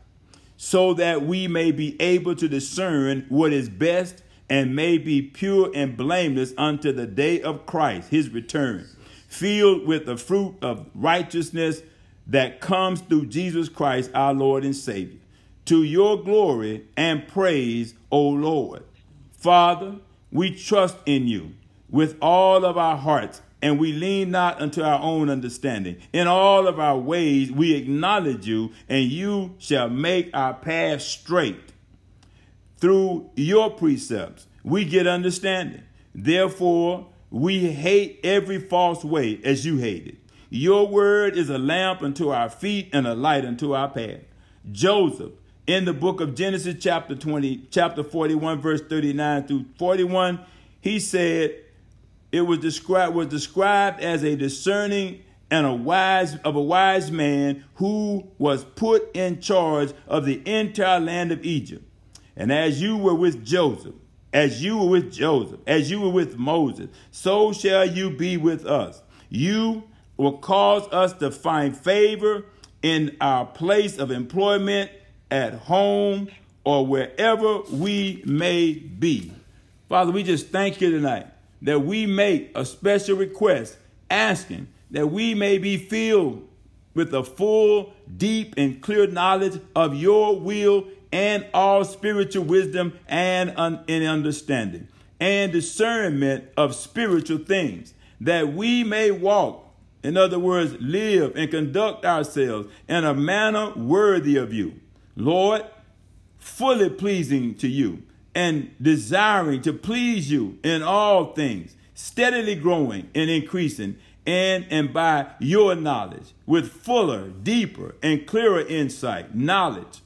so that we may be able to discern what is best and may be pure and blameless unto the day of Christ, his return, filled with the fruit of righteousness that comes through Jesus Christ, our Lord and Savior. To your glory and praise, O Lord. Father, we trust in you with all of our hearts and we lean not unto our own understanding. In all of our ways we acknowledge you, and you shall make our path straight. Through your precepts we get understanding. Therefore, we hate every false way as you hate it. Your word is a lamp unto our feet and a light unto our path. Joseph, in the book of Genesis, chapter 20, chapter 41, verse 39 through 41, he said, it was described was described as a discerning and a wise of a wise man who was put in charge of the entire land of Egypt. And as you were with Joseph, as you were with Joseph, as you were with Moses, so shall you be with us. You will cause us to find favor in our place of employment, at home, or wherever we may be. Father, we just thank you tonight that we make a special request asking that we may be filled with a full, deep, and clear knowledge of your will and all spiritual wisdom and, un- and understanding and discernment of spiritual things, that we may walk, in other words, live and conduct ourselves in a manner worthy of you. Lord, fully pleasing to you and desiring to please you in all things, steadily growing and increasing in and by your knowledge with fuller, deeper, and clearer insight, knowledge,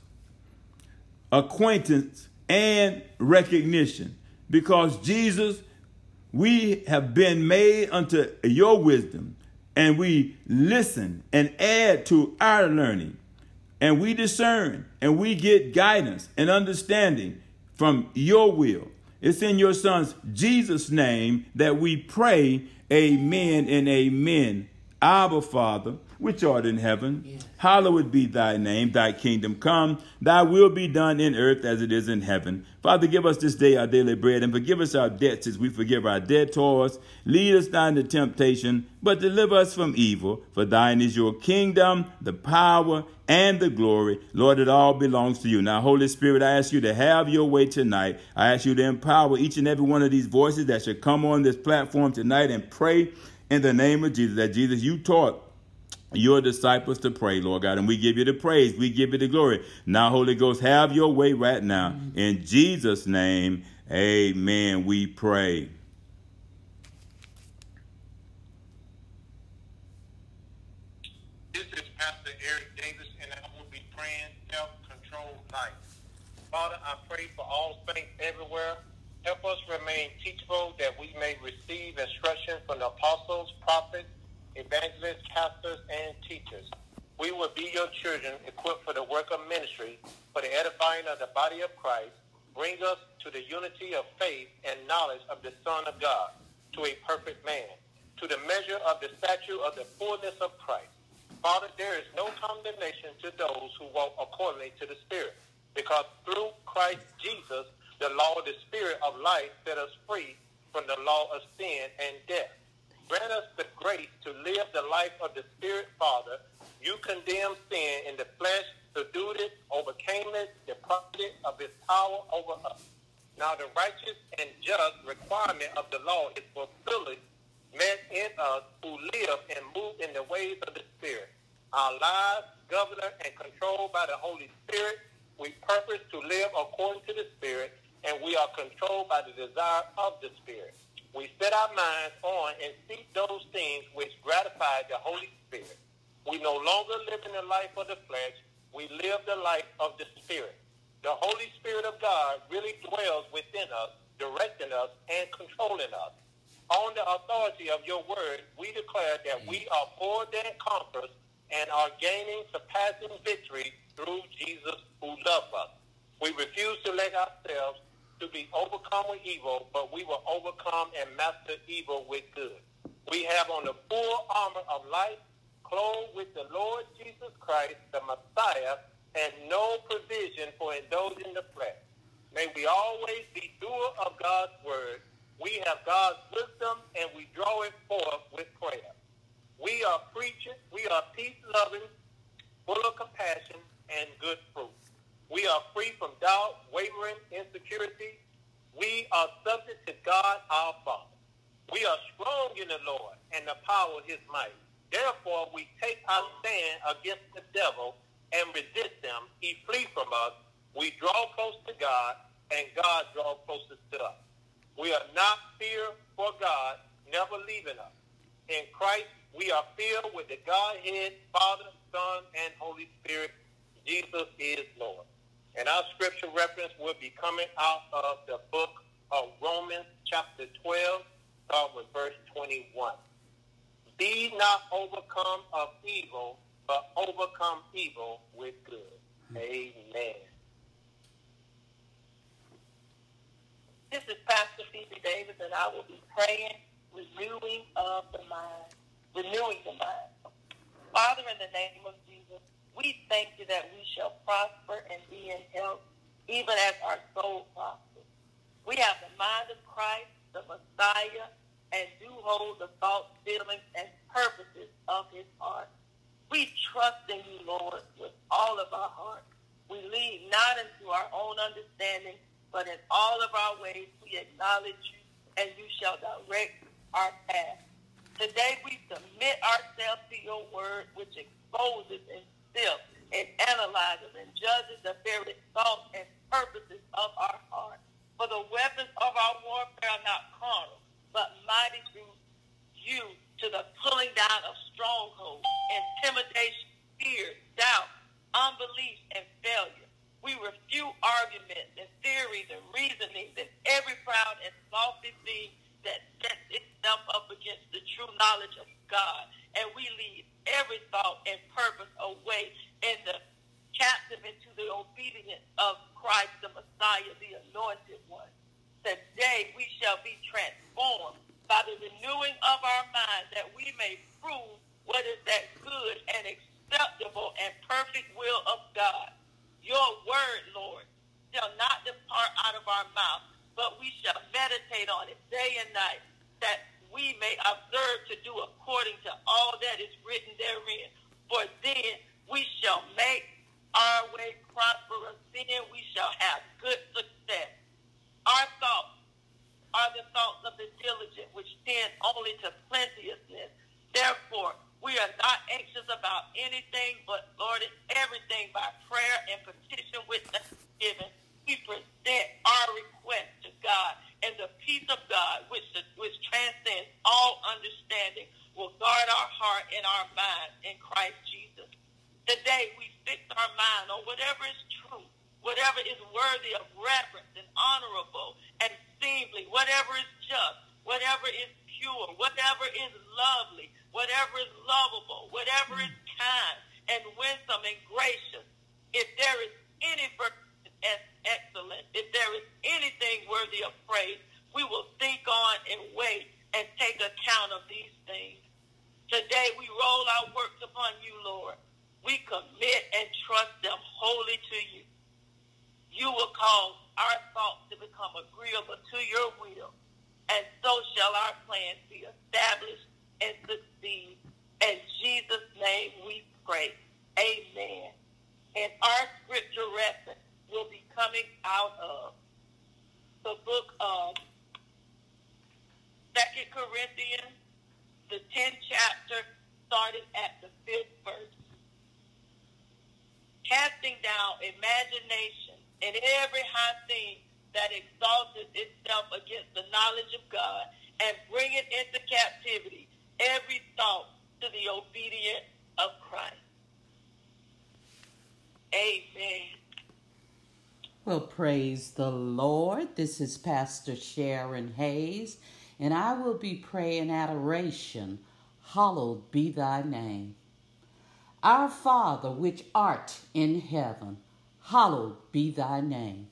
acquaintance, and recognition. Because Jesus, we have been made unto your wisdom, and we listen and add to our learning, and we discern and we get guidance and understanding from your will. It's in your son's Jesus' name that we pray, Amen and Amen. Abba, Father, which art in heaven, yes. hallowed be thy name, thy kingdom come, thy will be done in earth as it is in heaven. Father, give us this day our daily bread and forgive us our debts as we forgive our debtors. Lead us not into temptation, but deliver us from evil. For thine is your kingdom, the power, and the glory. Lord, it all belongs to you. Now, Holy Spirit, I ask you to have your way tonight. I ask you to empower each and every one of these voices that should come on this platform tonight and pray in the name of Jesus. That Jesus, you taught your disciples to pray, Lord God, and we give you the praise, we give you the glory. Now, Holy Ghost, have your way right now. In Jesus' name, amen. We pray. This is Pastor Eric Davis, and I will be praying self-controlled life. Father, I pray for all saints everywhere. Help us remain teachable that we may receive instruction from the apostles, prophets, evangelists, pastors, and teachers. We will be your children equipped for the work of ministry, for the edifying of the body of Christ. Bring us to the unity of faith and knowledge of the Son of God, to a perfect man, to the measure of the stature of the fullness of Christ. Father, there is no condemnation to those who walk accordingly to the Spirit, because through Christ Jesus, the law of the Spirit of life set us free from the law of sin and death. Grant us the grace to live the life of the Spirit, Father. You condemned sin in the flesh, subdued it, overcame it, deprived it of its power over us. Now the righteous and just requirement of the law is fulfilled, met in us who live and move in the ways of the Spirit. Our lives governed and controlled by the Holy Spirit. We purpose to live according to the Spirit, and we are controlled by the desire of the Spirit we set our minds on and seek those things which gratify the Holy Spirit. We no longer live in the life of the flesh. We live the life of the Spirit. The Holy Spirit of God really dwells within us, directing us and controlling us. On the authority of your word, we declare that we mm. are more than conquerors and are gaining surpassing victory through Jesus who loves us. We refuse to let ourselves to be overcome with evil, but we will overcome and master evil with good. We have on the full armor of life, clothed with the Lord Jesus Christ, the Messiah, and no provision for indulging the flesh. May we always be doer of God's word. We have God's wisdom, and we draw it forth with prayer. We are preaching. We are peace-loving, full of compassion and good fruit. We are free from doubt, wavering, insecurity. We are subject to God our Father. We are strong in the Lord and the power of his might. Therefore, we take our stand against the devil and resist him. He flee from us. We draw close to God, and God draws closest to us. We are not fear for God, never leaving us. In Christ, we are filled with the Godhead, Father, Son, and Holy Spirit. Jesus is Lord. And our scripture reference will be coming out of the book of Romans chapter 12, start with verse 21. Be not overcome of evil, but overcome evil with good. Amen. This is Pastor Phoebe Davis, and I will be praying, renewing of the mind, renewing the mind. Father, in the name of we thank you that we shall prosper and be in health, even as our soul prospers. We have the mind of Christ, the Messiah, and do hold the thoughts, feelings, and purposes of his heart. We trust in you, Lord, with all of our heart. We lean not into our own understanding, but in all of our ways we acknowledge you, and you shall direct our path. Today we submit ourselves to your word, which exposes and sifts and analyzes and judges the very thoughts and purposes of our heart. For the weapons of our warfare are not carnal, but mighty through you to the pulling down of strongholds, intimidation, fear, doubt, unbelief, and failure. We refute arguments and theories and reasonings and every proud and lofty thing that sets itself up against the true knowledge of God. And we lead every thought and purpose away and the captive into the obedience of Christ, the Messiah, the anointed one. Today we shall be transformed by the renewing of our mind that we may prove what is that good and acceptable and perfect will of God. Your word, Lord, shall not depart out of our mouth, but we shall meditate on it day and night, that we may observe to do according to all that is written therein. For then we shall make our way prosperous. Then we shall have good success. Our thoughts are the thoughts of the diligent, which tend only to plenteousness. Therefore, we are not anxious about anything, but Lord, in everything by prayer and petition with thanksgiving, we present our request to God, and the peace of God, which which transcends all understanding, will guard our heart and our mind in Christ Jesus. Today, we fix our mind on whatever is true, whatever is worthy of reverence and honorable and seemly, whatever is just, whatever is pure, whatever is lovely, whatever is lovable, whatever is kind and winsome and gracious. If there is any virtue as excellent, if there is anything worthy of praise, we will think on and wait and take account of these things. Today we roll our works upon you, Lord. We commit and trust them wholly to you. You will cause our thoughts to become agreeable to your will, and so shall our plans be established and succeed. In Jesus' name we pray. Amen. And our scripture reference will be coming out of the book of Second Corinthians, the 10th chapter, starting at the fifth verse. Casting down imagination and every high thing that exalted itself against the knowledge of God and bring it into captivity every thought to the obedience of Christ. Amen. Well, praise the Lord. This is Pastor Sharon Hayes, and I will be praying adoration. Hallowed be thy name. Our Father, which art in heaven, hallowed be thy name.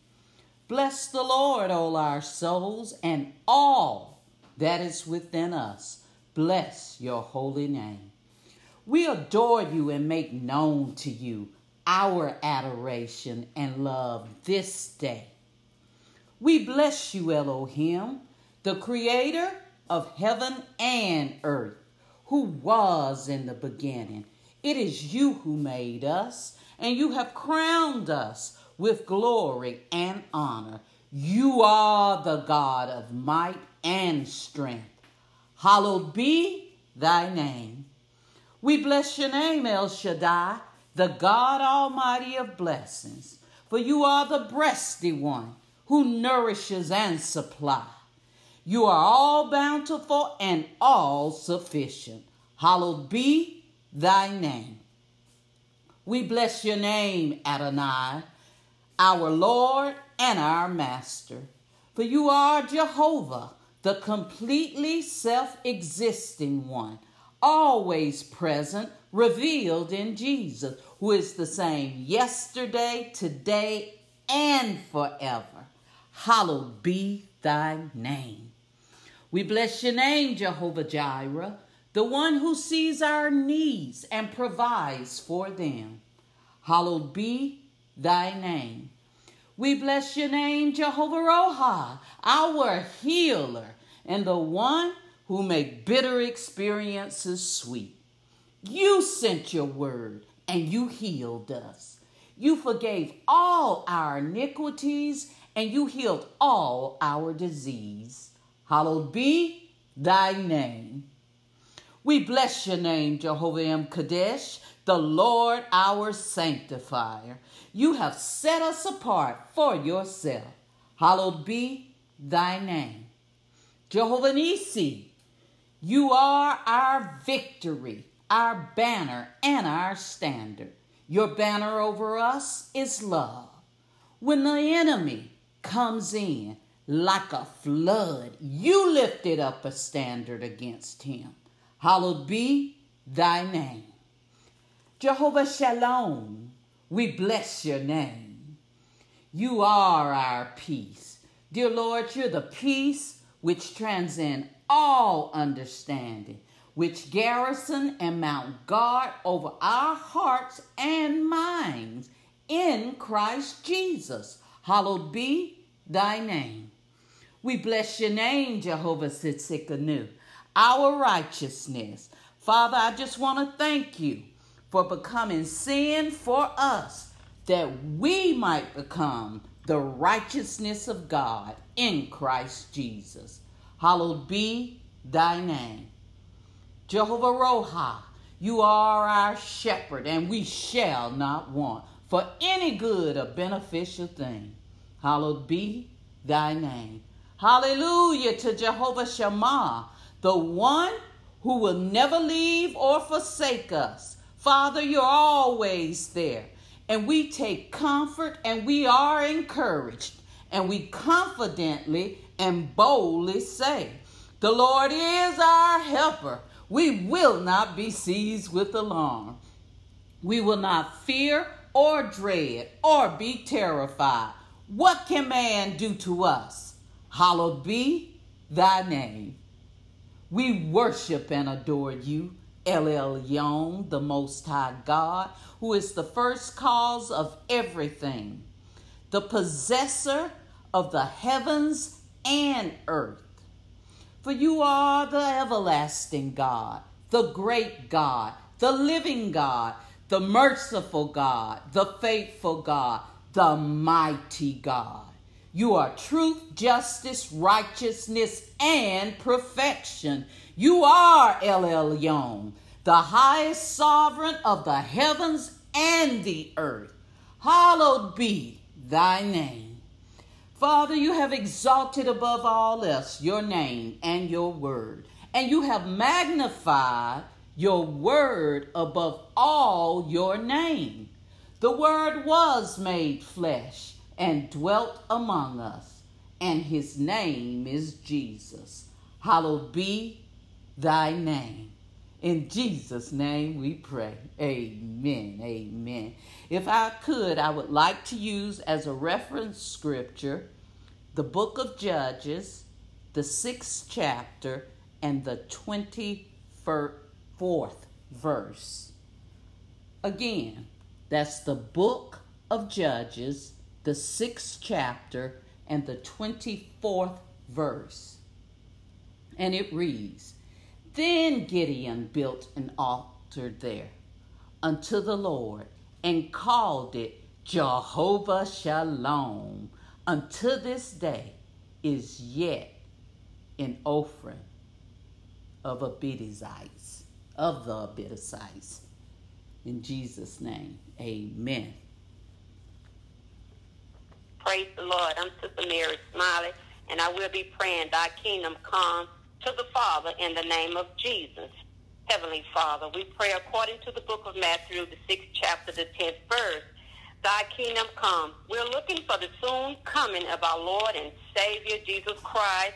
Bless the Lord, all our souls, and all that is within us. Bless your holy name. We adore you and make known to you our adoration and love this day. We bless you, Elohim, the creator of heaven and earth, who was in the beginning. It is you who made us, and you have crowned us with glory and honor. You are the God of might and strength. Hallowed be thy name. We bless your name, El Shaddai, the God Almighty of blessings, for you are the breasty one who nourishes and supplies. You are all bountiful and all sufficient. Hallowed be thy name. We bless your name, Adonai, our Lord and our Master. For you are Jehovah, the completely self existing one, always present, revealed in Jesus, who is the same yesterday, today, and forever. Hallowed be thy name. We bless your name, Jehovah Jireh, the one who sees our needs and provides for them. Hallowed be thy name. We bless your name, Jehovah Roha, our healer, and the one who make bitter experiences sweet. You sent your word and you healed us. You forgave all our iniquities and you healed all our disease. Hallowed be thy name. We bless your name, Jehovah M'Kaddesh, the Lord our sanctifier. You have set us apart for yourself. Hallowed be thy name. Jehovah Nissi, you are our victory, our banner, and our standard. Your banner over us is love. When the enemy comes in like a flood, you lifted up a standard against him. Hallowed be thy name. Jehovah Shalom, we bless your name. You are our peace. Dear Lord, you're the peace which transcends all understanding, which garrison and mount guard over our hearts and minds in Christ Jesus. Hallowed be thy name. We bless your name, Jehovah Tsidkenu, our righteousness. Father, I just want to thank you for becoming sin for us, that we might become the righteousness of God in Christ Jesus. Hallowed be thy name. Jehovah Roha, you are our shepherd, and we shall not want for any good or beneficial thing. Hallowed be thy name. Hallelujah to Jehovah Shammah, the one who will never leave or forsake us. Father, you're always there. And we take comfort and we are encouraged. And we confidently and boldly say, The Lord is our helper. We will not be seized with alarm. We will not fear or dread or be terrified. What can man do to us? Hallowed be thy name. We worship and adore you, El Elyon, the Most High God, who is the first cause of everything, the possessor of the heavens and earth. For you are the everlasting God, the great God, the living God, the merciful God, the faithful God, the mighty God. You are truth, justice, righteousness, and perfection. You are El Elyon, the highest sovereign of the heavens and the earth. Hallowed be thy name. Father, you have exalted above all else your name and your word, and you have magnified your word above all your name. The word was made flesh and dwelt among us, and his name is Jesus. Hallowed be thy name. In Jesus' name we pray. Amen. Amen. If I could, I would like to use as a reference scripture the book of Judges, the sixth chapter, and the 24th fourth verse. Again, that's the book of Judges, the sixth chapter, and the 24th verse. And it reads Then Gideon built an altar there unto the Lord and called it Jehovah Shalom. Unto this day is yet in offering of Abiezrites of the Abiezrites. In Jesus' name, amen. Praise the Lord. I'm Sister Mary Smiley, and I will be praying, Thy kingdom come to the Father in the name of Jesus. Heavenly Father, we pray according to the book of Matthew, the sixth chapter, the tenth verse. Thy kingdom come. We're looking for the soon coming of our Lord and Savior Jesus Christ.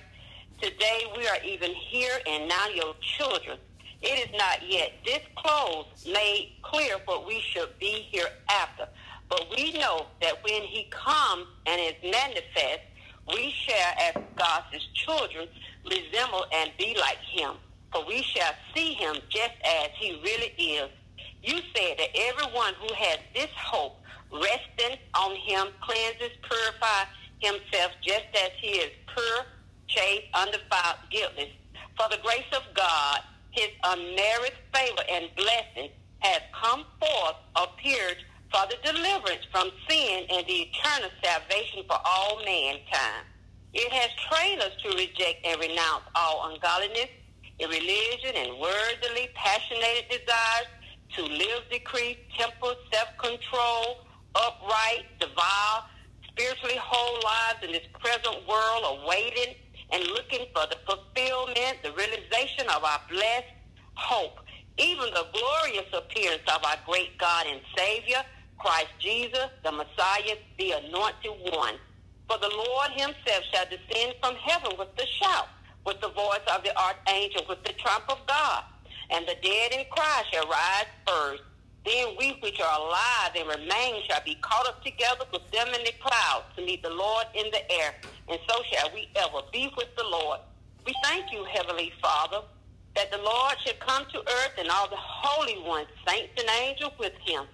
Today we are even here and now your children. It is not yet disclosed, made clear what we should be hereafter. But we know that when he comes and is manifest, we shall, as God's children, resemble and be like him. For we shall see him just as he really is. You said that everyone who has this hope resting on him cleanses, purifies himself just as he is pure, chaste, undefiled, guiltless. For the grace of God, his unmerited favor and blessing has come forth, appeared for the deliverance from sin and the eternal salvation for all mankind. It has trained us to reject and renounce all ungodliness, irreligion, and worldly, passionate desires, to live decrease, temper, self-control, upright, devout, spiritually whole lives in this present world, awaiting and looking for the fulfillment, the realization of our blessed hope, even the glorious appearance of our great God and Savior, Christ Jesus, the Messiah, the Anointed One. For the Lord himself shall descend from heaven with the shout, with the voice of the archangel, with the trump of God. And the dead in Christ shall rise first. Then we which are alive and remain shall be caught up together with them in the clouds to meet the Lord in the air. And so shall we ever be with the Lord. We thank you, Heavenly Father, that the Lord should come to earth and all the holy ones, saints and angels with him.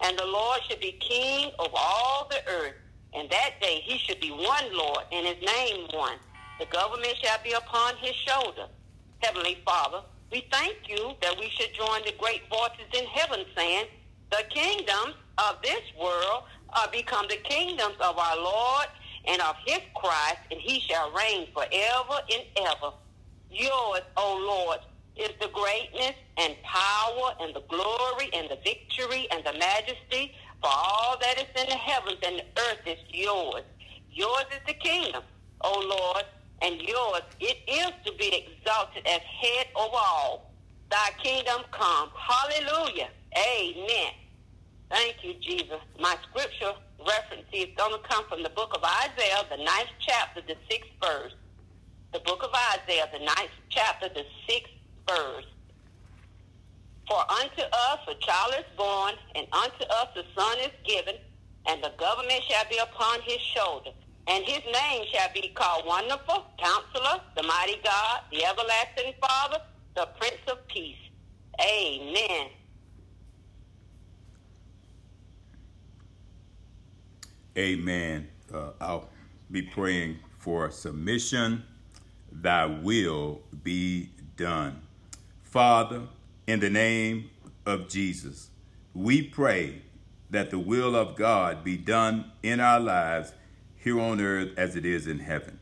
And the Lord should be king of all the earth. And that day he should be one Lord and his name one. The government shall be upon his shoulder. Heavenly Father, we thank you that we should join the great voices in heaven saying, the kingdoms of this world are become the kingdoms of our Lord and of his Christ, and he shall reign forever and ever. Yours, O Lord, is the greatness and power and the glory and the victory and the majesty for all that is in the heavens and the earth is yours. Yours is the kingdom, O Lord, and yours it is to be exalted as head over all. Thy kingdom come. Hallelujah. Amen. Thank you, Jesus. My scripture reference is going to come from the book of Isaiah, the ninth chapter, the sixth verse. The book of Isaiah, the ninth chapter, the sixth verse. For unto us a child is born, and unto us a son is given, and the government shall be upon his shoulder. And his name shall be called Wonderful, Counselor, the Mighty God, the Everlasting Father, the Prince of Peace. Amen. Amen. Uh, I'll be praying for submission. Thy will be done. Father, in the name of Jesus, we pray that the will of God be done in our lives here on earth as it is in heaven.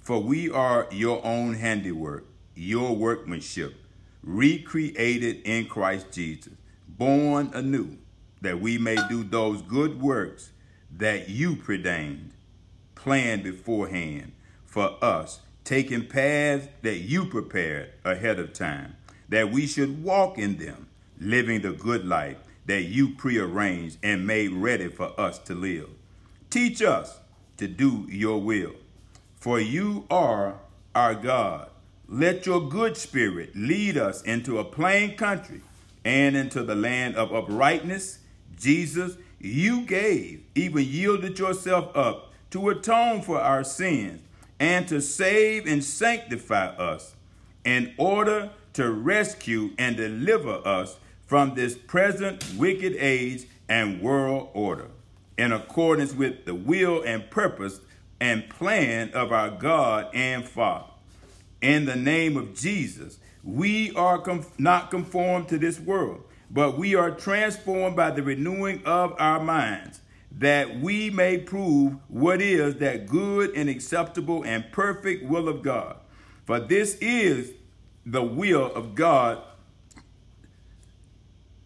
For we are your own handiwork, your workmanship, recreated in Christ Jesus, born anew, that we may do those good works that you preordained, planned beforehand for us, taking paths that you prepared ahead of time, that we should walk in them, living the good life that you prearranged and made ready for us to live. Teach us to do your will. For you are our God. Let your good spirit lead us into a plain country and into the land of uprightness. Jesus, you gave, even yielded yourself up to atone for our sins and to save and sanctify us in order to rescue and deliver us from this present wicked age and world order in accordance with the will and purpose and plan of our God and Father. In the name of Jesus, we are not conformed to this world, but we are transformed by the renewing of our minds, that we may prove what is that good and acceptable and perfect will of God. For this is the will of God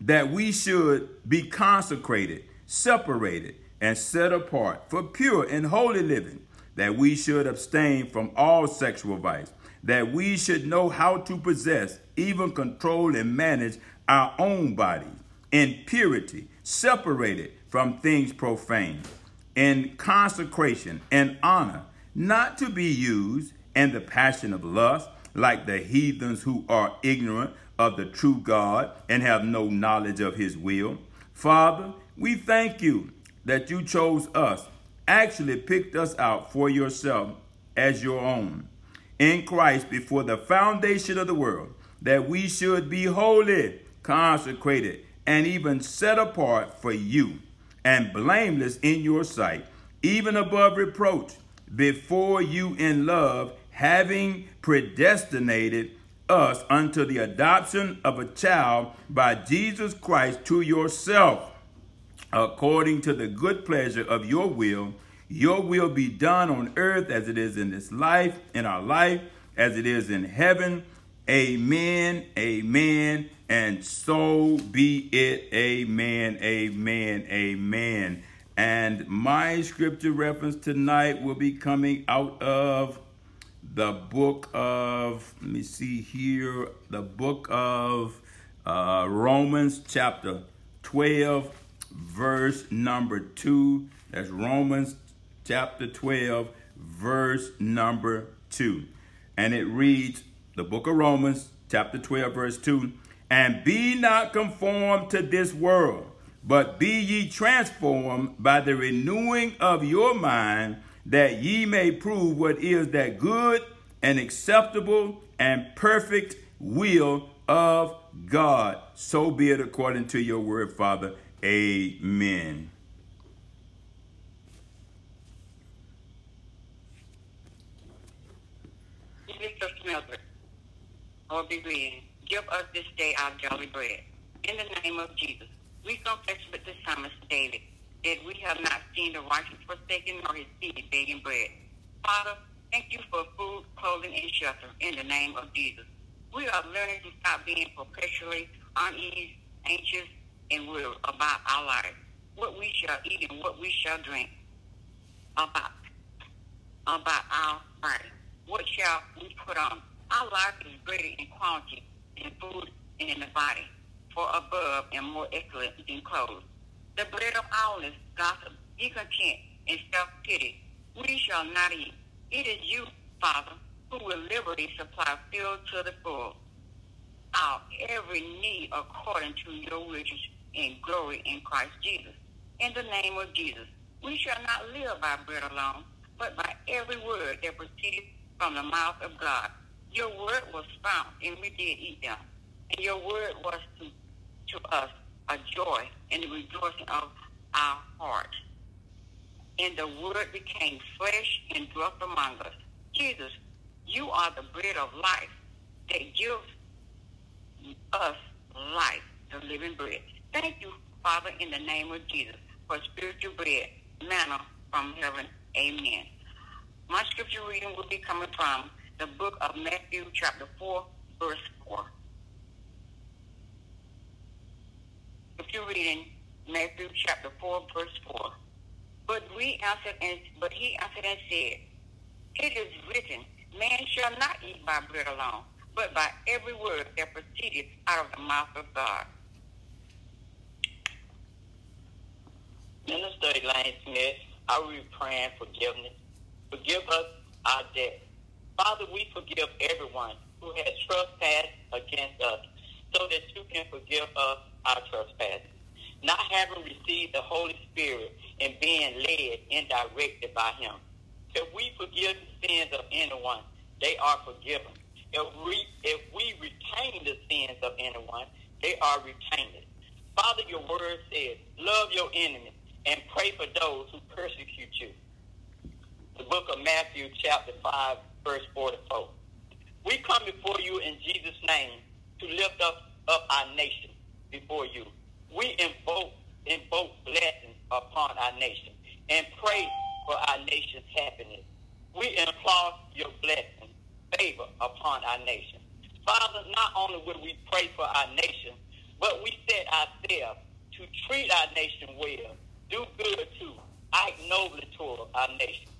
that we should be consecrated, separated, and set apart for pure and holy living, that we should abstain from all sexual vice, that we should know how to possess, even control and manage our own bodies in purity, separated from things profane, in consecration and honor, not to be used in the passion of lust, like the heathens who are ignorant of the true God and have no knowledge of his will. Father, we thank you that you chose us actually picked us out for yourself as your own in Christ before the foundation of the world, that we should be holy, consecrated, and even set apart for you, and blameless in your sight, even above reproach, before you in love, having predestinated us unto the adoption of a child by Jesus Christ to yourself, according to the good pleasure of your will. Your will be done on earth as it is in this life, in our life, as it is in heaven. Amen, amen, and so be it. Amen, amen, amen. And my scripture reference tonight will be coming out of the book of, let me see here, the book of uh, Romans, chapter 12, verse number 2. That's Romans chapter 12, verse number 2. And it reads, the book of Romans, chapter 12, verse 2 And be not conformed to this world, but be ye transformed by the renewing of your mind that ye may prove what is that good and acceptable and perfect will of God. So be it according to your word, Father. Amen. Mr. Mildred, or be reading, give us this day our daily bread. In the name of Jesus, we confess with the psalmist David that we have not seen the righteous forsaken nor his seed begging bread. Father, thank you for food, clothing, and shelter in the name of Jesus. We are learning to stop being perpetually uneasy, anxious, and worried about our life, what we shall eat and what we shall drink, about about our body. What shall we put on? Our life is greater in quality in food and in the body, for above and more excellent than clothes. The bread of idleness, gossip, discontent, and self-pity, we shall not eat. It is you, Father, who will liberally supply filled to the full our every need according to your riches and glory in Christ Jesus. In the name of Jesus, we shall not live by bread alone, but by every word that proceeds from the mouth of God. Your word was found, and we did eat them. And your word was to, to us a joy and the rejoicing of our hearts. And the word became flesh and dwelt among us. Jesus, you are the bread of life that gives us life, the living bread. Thank you, Father, in the name of Jesus, for spiritual bread, manna from heaven. Amen. My scripture reading will be coming from the book of Matthew, chapter 4, verse 4. If you're reading Matthew chapter 4, verse 4. But we answered and but he answered and said, It is written, Man shall not eat by bread alone, but by every word that proceedeth out of the mouth of God. Minister Elaine Smith, I will be praying forgiveness. Forgive us our debt. Father, we forgive everyone who has trespassed against us so that you can forgive us our trespasses. Not having received the Holy Spirit and being led and directed by him. If we forgive the sins of anyone, they are forgiven. If we, if we retain the sins of anyone, they are retained. Father, your word says, love your enemies and pray for those who persecute you. The book of Matthew, chapter 5, verse 44. We come before you in Jesus' name to lift up, up our nation before you. We invoke, invoke blessings upon our nation and pray for our nation's happiness. We implore your blessing, favor upon our nation. Father, not only will we pray for our nation, but we set ourselves to treat our nation well, do good to, act nobly toward our nation.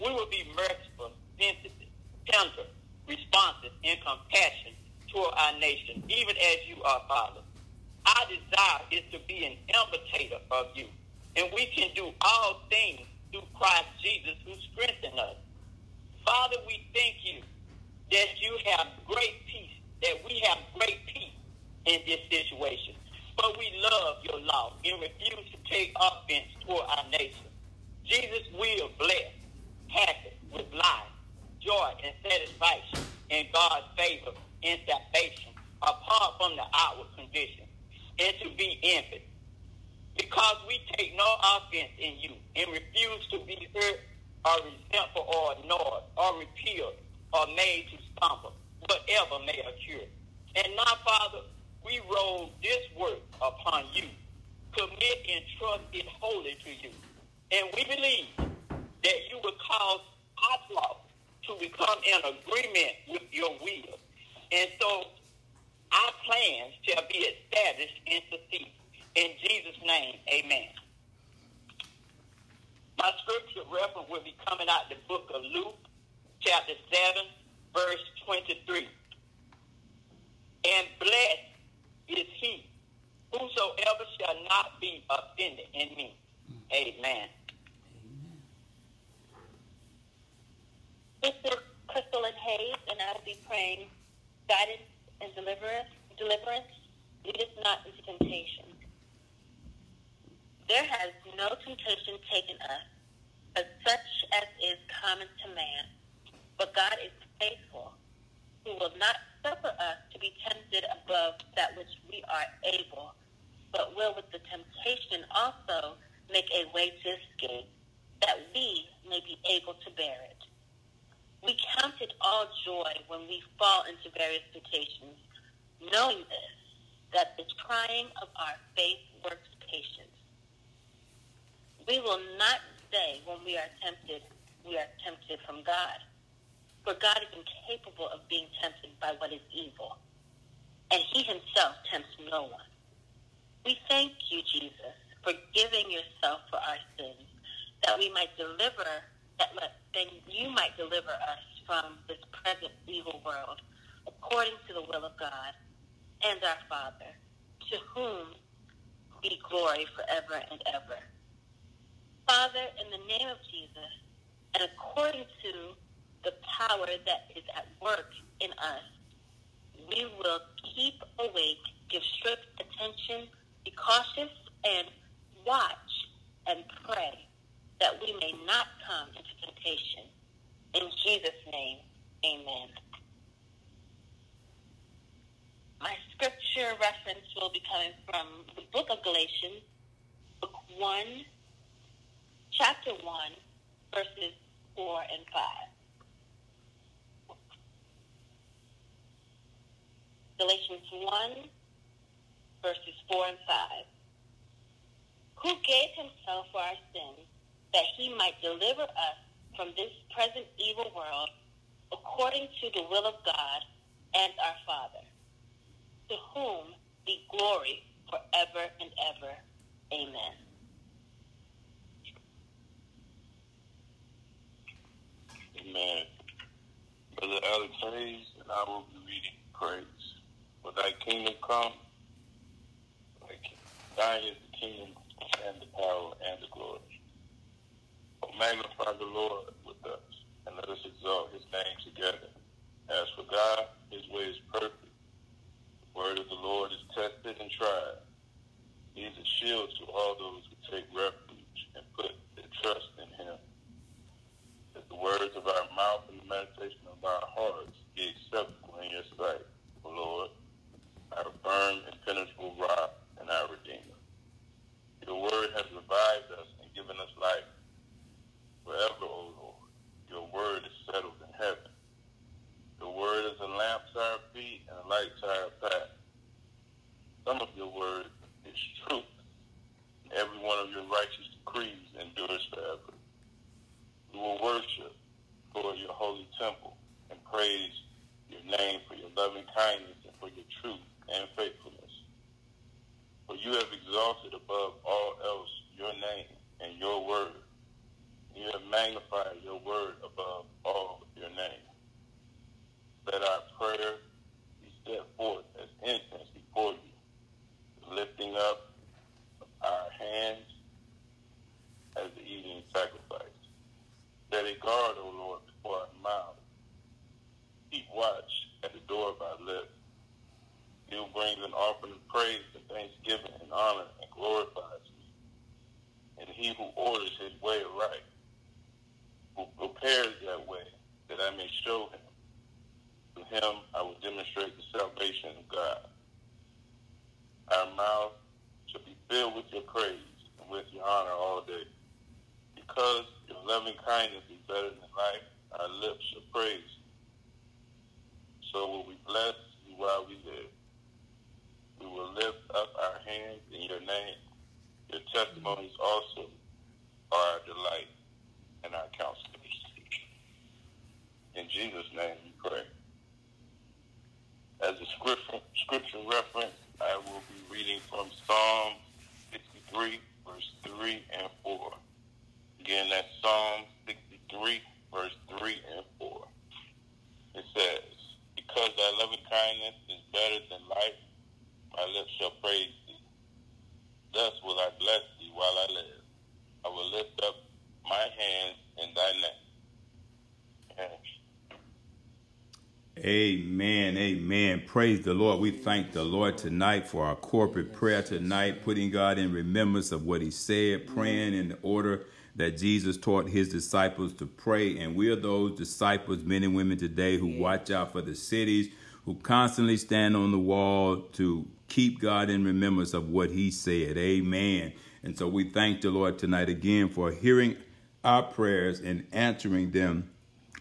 We will be merciful, sensitive, tender, responsive, and compassionate toward our nation, even as you are, Father. Our desire is to be an imitator of you, and we can do all things through Christ Jesus who strengthens us. Father, we thank you that you have great peace, that we have great peace in this situation. But we love your law and refuse to take offense toward our nation. Jesus will bless, happy, with life, joy, and satisfaction in God's favor and salvation, apart from the outward condition, and to be envied. Because we take no offense in you and refuse to be hurt or resentful or annoyed or repealed or made to stumble, whatever may occur. And now, Father, we roll this work upon you, commit and trust it wholly to you. And we believe that you will cause our thoughts to become in agreement with your will. And so our plans shall be established and succeed. In Jesus' name, amen. My scripture reference will be coming out the book of Luke, chapter 7, verse 23. And blessed is he whosoever shall not be offended in me. Amen. This is Crystal and Hayes, and I'll be praying guidance and deliverance. Deliverance, lead us not into temptation. There has no temptation taken us, but such as is common to man. But God is faithful, who will not suffer us to be tempted above that which we are able, but will with the temptation also make a way to escape, that we may be able to bear it. We count it all joy when we fall into various temptations, knowing this, that the trying of our faith works patience. We will not say when we are tempted, we are tempted from God. For God is incapable of being tempted by what is evil, and he himself tempts no one. We thank you, Jesus, for giving yourself for our sins, that we might deliver, that then you might deliver us from this present evil world, according to the will of God and our Father, to whom be glory forever and ever. Father, in the name of Jesus, and according to the power that is at work in us, we will keep awake, give strict attention, be cautious, and watch and pray that we may not come into temptation. In Jesus' name, amen. My scripture reference will be coming from the book of Galatians, book 1, chapter 1, verses 4 and 5. Galatians 1, verses 4 and 5. Who gave himself for our sins, that he might deliver us from this present evil world, according to the will of God and our Father, to whom be glory forever and ever. Amen. Amen. Brother Alex Hayes, and I will be reading praise. For thy kingdom come, thine is the kingdom and the power and the glory. Oh, magnify the Lord with us, and let us exalt his name together. As for God, his way is perfect. The word of the Lord is tested and tried. He is a shield to all those who take refuge and put their trust in him. That the words of our mouth and the meditation of our hearts be acceptable in your sight, O Lord, our firm and penetrable rock and our Redeemer. Your word has revived us and given us life. Forever, O Lord, your word is settled in heaven. Your word is a lamp to our feet and a light to our path. Some of your word is truth. Every one of your righteous decrees endures forever. We will worship for your holy temple and praise your name for your loving kindness and for your truth and faithfulness. For you have exalted above all else your name and your word. You have magnified your word above all your name. Let our prayer be set forth as incense before you, lifting up our hands as the evening sacrifice. Set a guard, O Lord, before our mouths. Keep watch at the door of our lips. You brings an offering praise and thanksgiving and honor and glorifies me. And he who orders his way right, who prepares that way, that I may show him. To him I will demonstrate the salvation of God. Our mouth shall be filled with your praise and with your honor all day. Because your loving kindness is better than life, our lips shall praise you. So will we bless you while we live. We will lift up our hands in your name. Your testimonies also are our delight and our counselors. In Jesus' name we pray. As a scripture, scripture reference, I will be reading from Psalm 63, verse 3 and 4. Again, that's Psalm 63, verse 3 and 4. It says, Because thy loving kindness is better than life, my lips shall praise thee. Thus will I bless thee while I live. I will lift up my hands in thy name. Amen. Amen. Praise the Lord. We thank the Lord tonight for our corporate prayer tonight, putting God in remembrance of what He said, praying in the order that Jesus taught His disciples to pray. And we are those disciples, men and women today, who watch out for the cities, who constantly stand on the wall to keep God in remembrance of what He said. Amen. And so we thank the Lord tonight again for hearing our prayers and answering them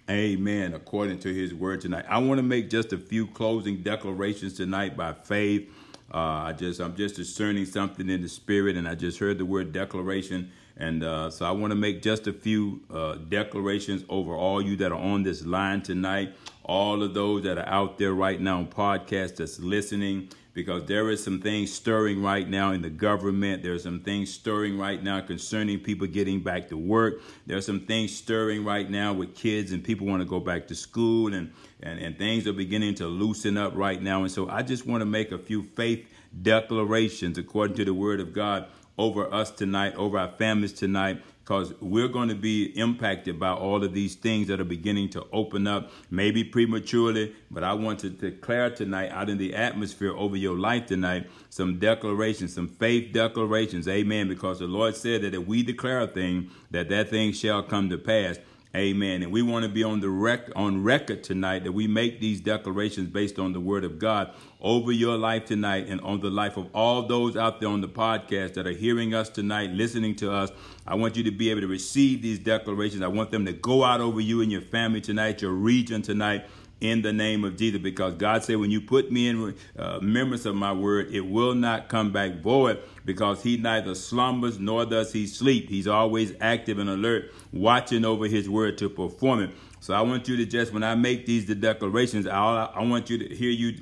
Amen. According to his word tonight. I want to make just a few closing declarations tonight by faith. Uh, I just I'm just discerning something in the spirit, and I just heard the word declaration, and uh, so I want to make just a few uh, declarations over all you that are on this line tonight, all of those that are out there right now on podcast that's listening because there is some things stirring right now in the government. There's some things stirring right now concerning people getting back to work. There's some things stirring right now with kids and people want to go back to school and, and, and things are beginning to loosen up right now. And so I just want to make a few faith declarations according to the word of God over us tonight, over our families tonight, because we're going to be impacted by all of these things that are beginning to open up, maybe prematurely. But I want to declare tonight, out in the atmosphere over your life tonight, some declarations, some faith declarations. Amen. Because the Lord said that if we declare a thing, that that thing shall come to pass. Amen. And we want to be on the rec- on record tonight that we make these declarations based on the word of God over your life tonight and on the life of all those out there on the podcast that are hearing us tonight, listening to us. I want you to be able to receive these declarations. I want them to go out over you and your family tonight, your region tonight in the name of Jesus because God said, when you put me in uh, remembrance of my word, it will not come back void because he neither slumbers nor does he sleep. He's always active and alert, watching over his word to perform it. So I want you to just, when I make these the declarations, I, I want you to hear you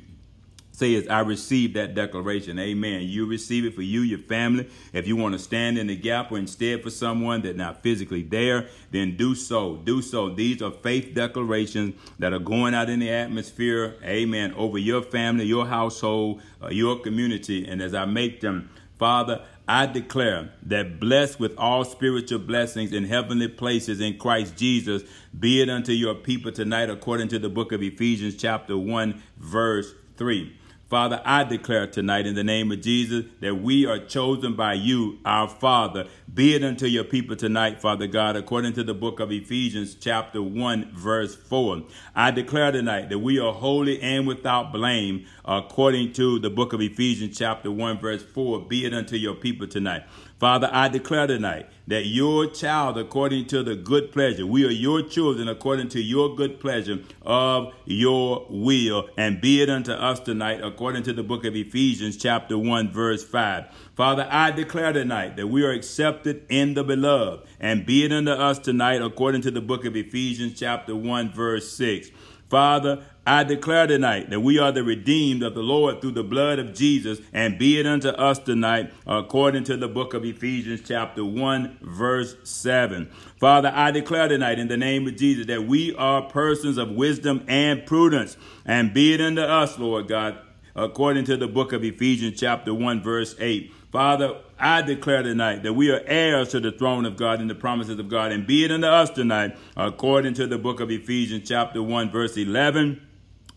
say is I receive that declaration. Amen. You receive it for you, your family. If you want to stand in the gap or instead for someone that's not physically there, then do so. Do so. These are faith declarations that are going out in the atmosphere. Amen. Over your family, your household, uh, your community. And as I make them, Father, I declare that blessed with all spiritual blessings in heavenly places in Christ Jesus, be it unto your people tonight, according to the book of Ephesians, chapter 1, verse 3. Father, I declare tonight in the name of Jesus that we are chosen by you, our Father. Be it unto your people tonight, Father God, according to the book of Ephesians, chapter 1, verse 4. I declare tonight that we are holy and without blame, according to the book of Ephesians, chapter 1, verse 4. Be it unto your people tonight. Father, I declare tonight that your child, according to the good pleasure, we are your children according to your good pleasure of your will, and be it unto us tonight, according to the book of Ephesians, chapter 1, verse 5. Father, I declare tonight that we are accepted in the beloved, and be it unto us tonight, according to the book of Ephesians, chapter 1, verse 6. Father, I declare tonight that we are the redeemed of the Lord through the blood of Jesus, and be it unto us tonight according to the book of Ephesians, chapter 1, verse 7. Father, I declare tonight in the name of Jesus that we are persons of wisdom and prudence, and be it unto us, Lord God, according to the book of Ephesians, chapter 1, verse 8. Father, I declare tonight that we are heirs to the throne of God and the promises of God, and be it unto us tonight, according to the book of Ephesians, chapter 1, verse 11.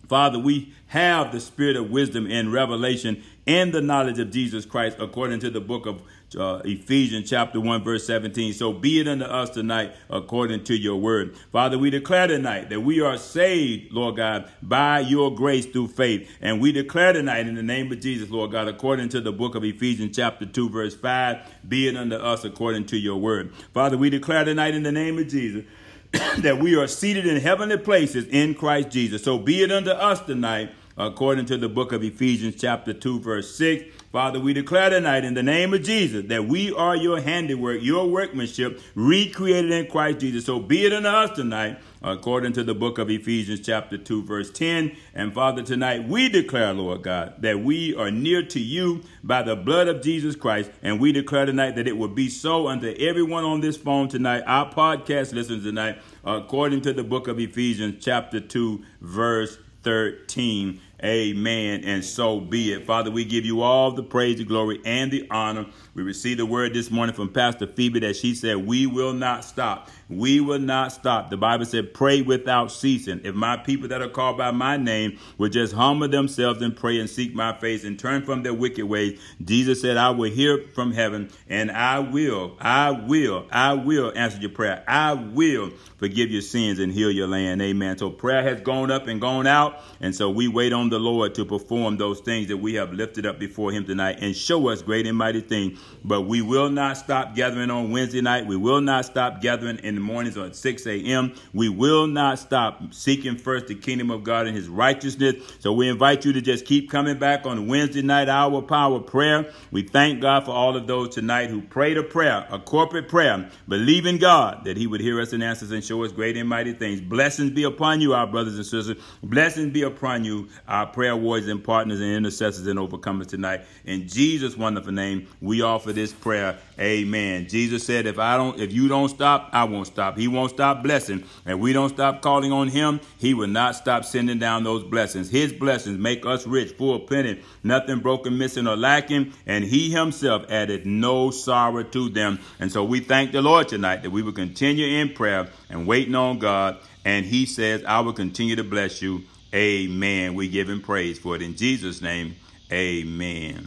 Father, we have the spirit of wisdom and revelation and the knowledge of Jesus Christ according to the book of uh, Ephesians chapter 1, verse 17. So be it unto us tonight according to your word. Father, we declare tonight that we are saved, Lord God, by your grace through faith. And we declare tonight in the name of Jesus, Lord God, according to the book of Ephesians chapter 2, verse 5, be it unto us according to your word. Father, we declare tonight in the name of Jesus that we are seated in heavenly places in Christ Jesus. So be it unto us tonight according to the book of Ephesians chapter 2 verse 6 Father, we declare tonight in the name of Jesus that we are your handiwork, your workmanship, recreated in Christ Jesus. So be it unto us tonight, according to the book of Ephesians, chapter 2, verse 10. And Father, tonight we declare, Lord God, that we are near to you by the blood of Jesus Christ. And we declare tonight that it will be so unto everyone on this phone tonight, our podcast listeners tonight, according to the book of Ephesians, chapter 2, verse 13. Amen. And so be it. Father, we give you all the praise, the glory, and the honor. We received the word this morning from Pastor Phoebe that she said, We will not stop. We will not stop. The Bible said, Pray without ceasing. If my people that are called by my name would just humble themselves and pray and seek my face and turn from their wicked ways, Jesus said, I will hear from heaven and I will, I will, I will answer your prayer. I will forgive your sins and heal your land. Amen. So prayer has gone up and gone out. And so we wait on the Lord to perform those things that we have lifted up before him tonight and show us great and mighty things. But we will not stop gathering on Wednesday night. We will not stop gathering in the mornings at 6 a.m. We will not stop seeking first the kingdom of God and his righteousness. So we invite you to just keep coming back on Wednesday night, our power prayer. We thank God for all of those tonight who prayed a prayer, a corporate prayer, believing God that he would hear us and answer us and show us great and mighty things. Blessings be upon you, our brothers and sisters. Blessings be upon you, our prayer warriors and partners and intercessors and overcomers tonight. In Jesus' wonderful name, we offer this prayer. Amen. Jesus said, if I don't, if you don't stop, I won't stop. He won't stop blessing. And we don't stop calling on him, he will not stop sending down those blessings. His blessings make us rich, full plenty, nothing broken, missing, or lacking. And he himself added no sorrow to them. And so we thank the Lord tonight that we will continue in prayer and waiting on God. And he says, I will continue to bless you. Amen. We give him praise for it in Jesus' name. Amen.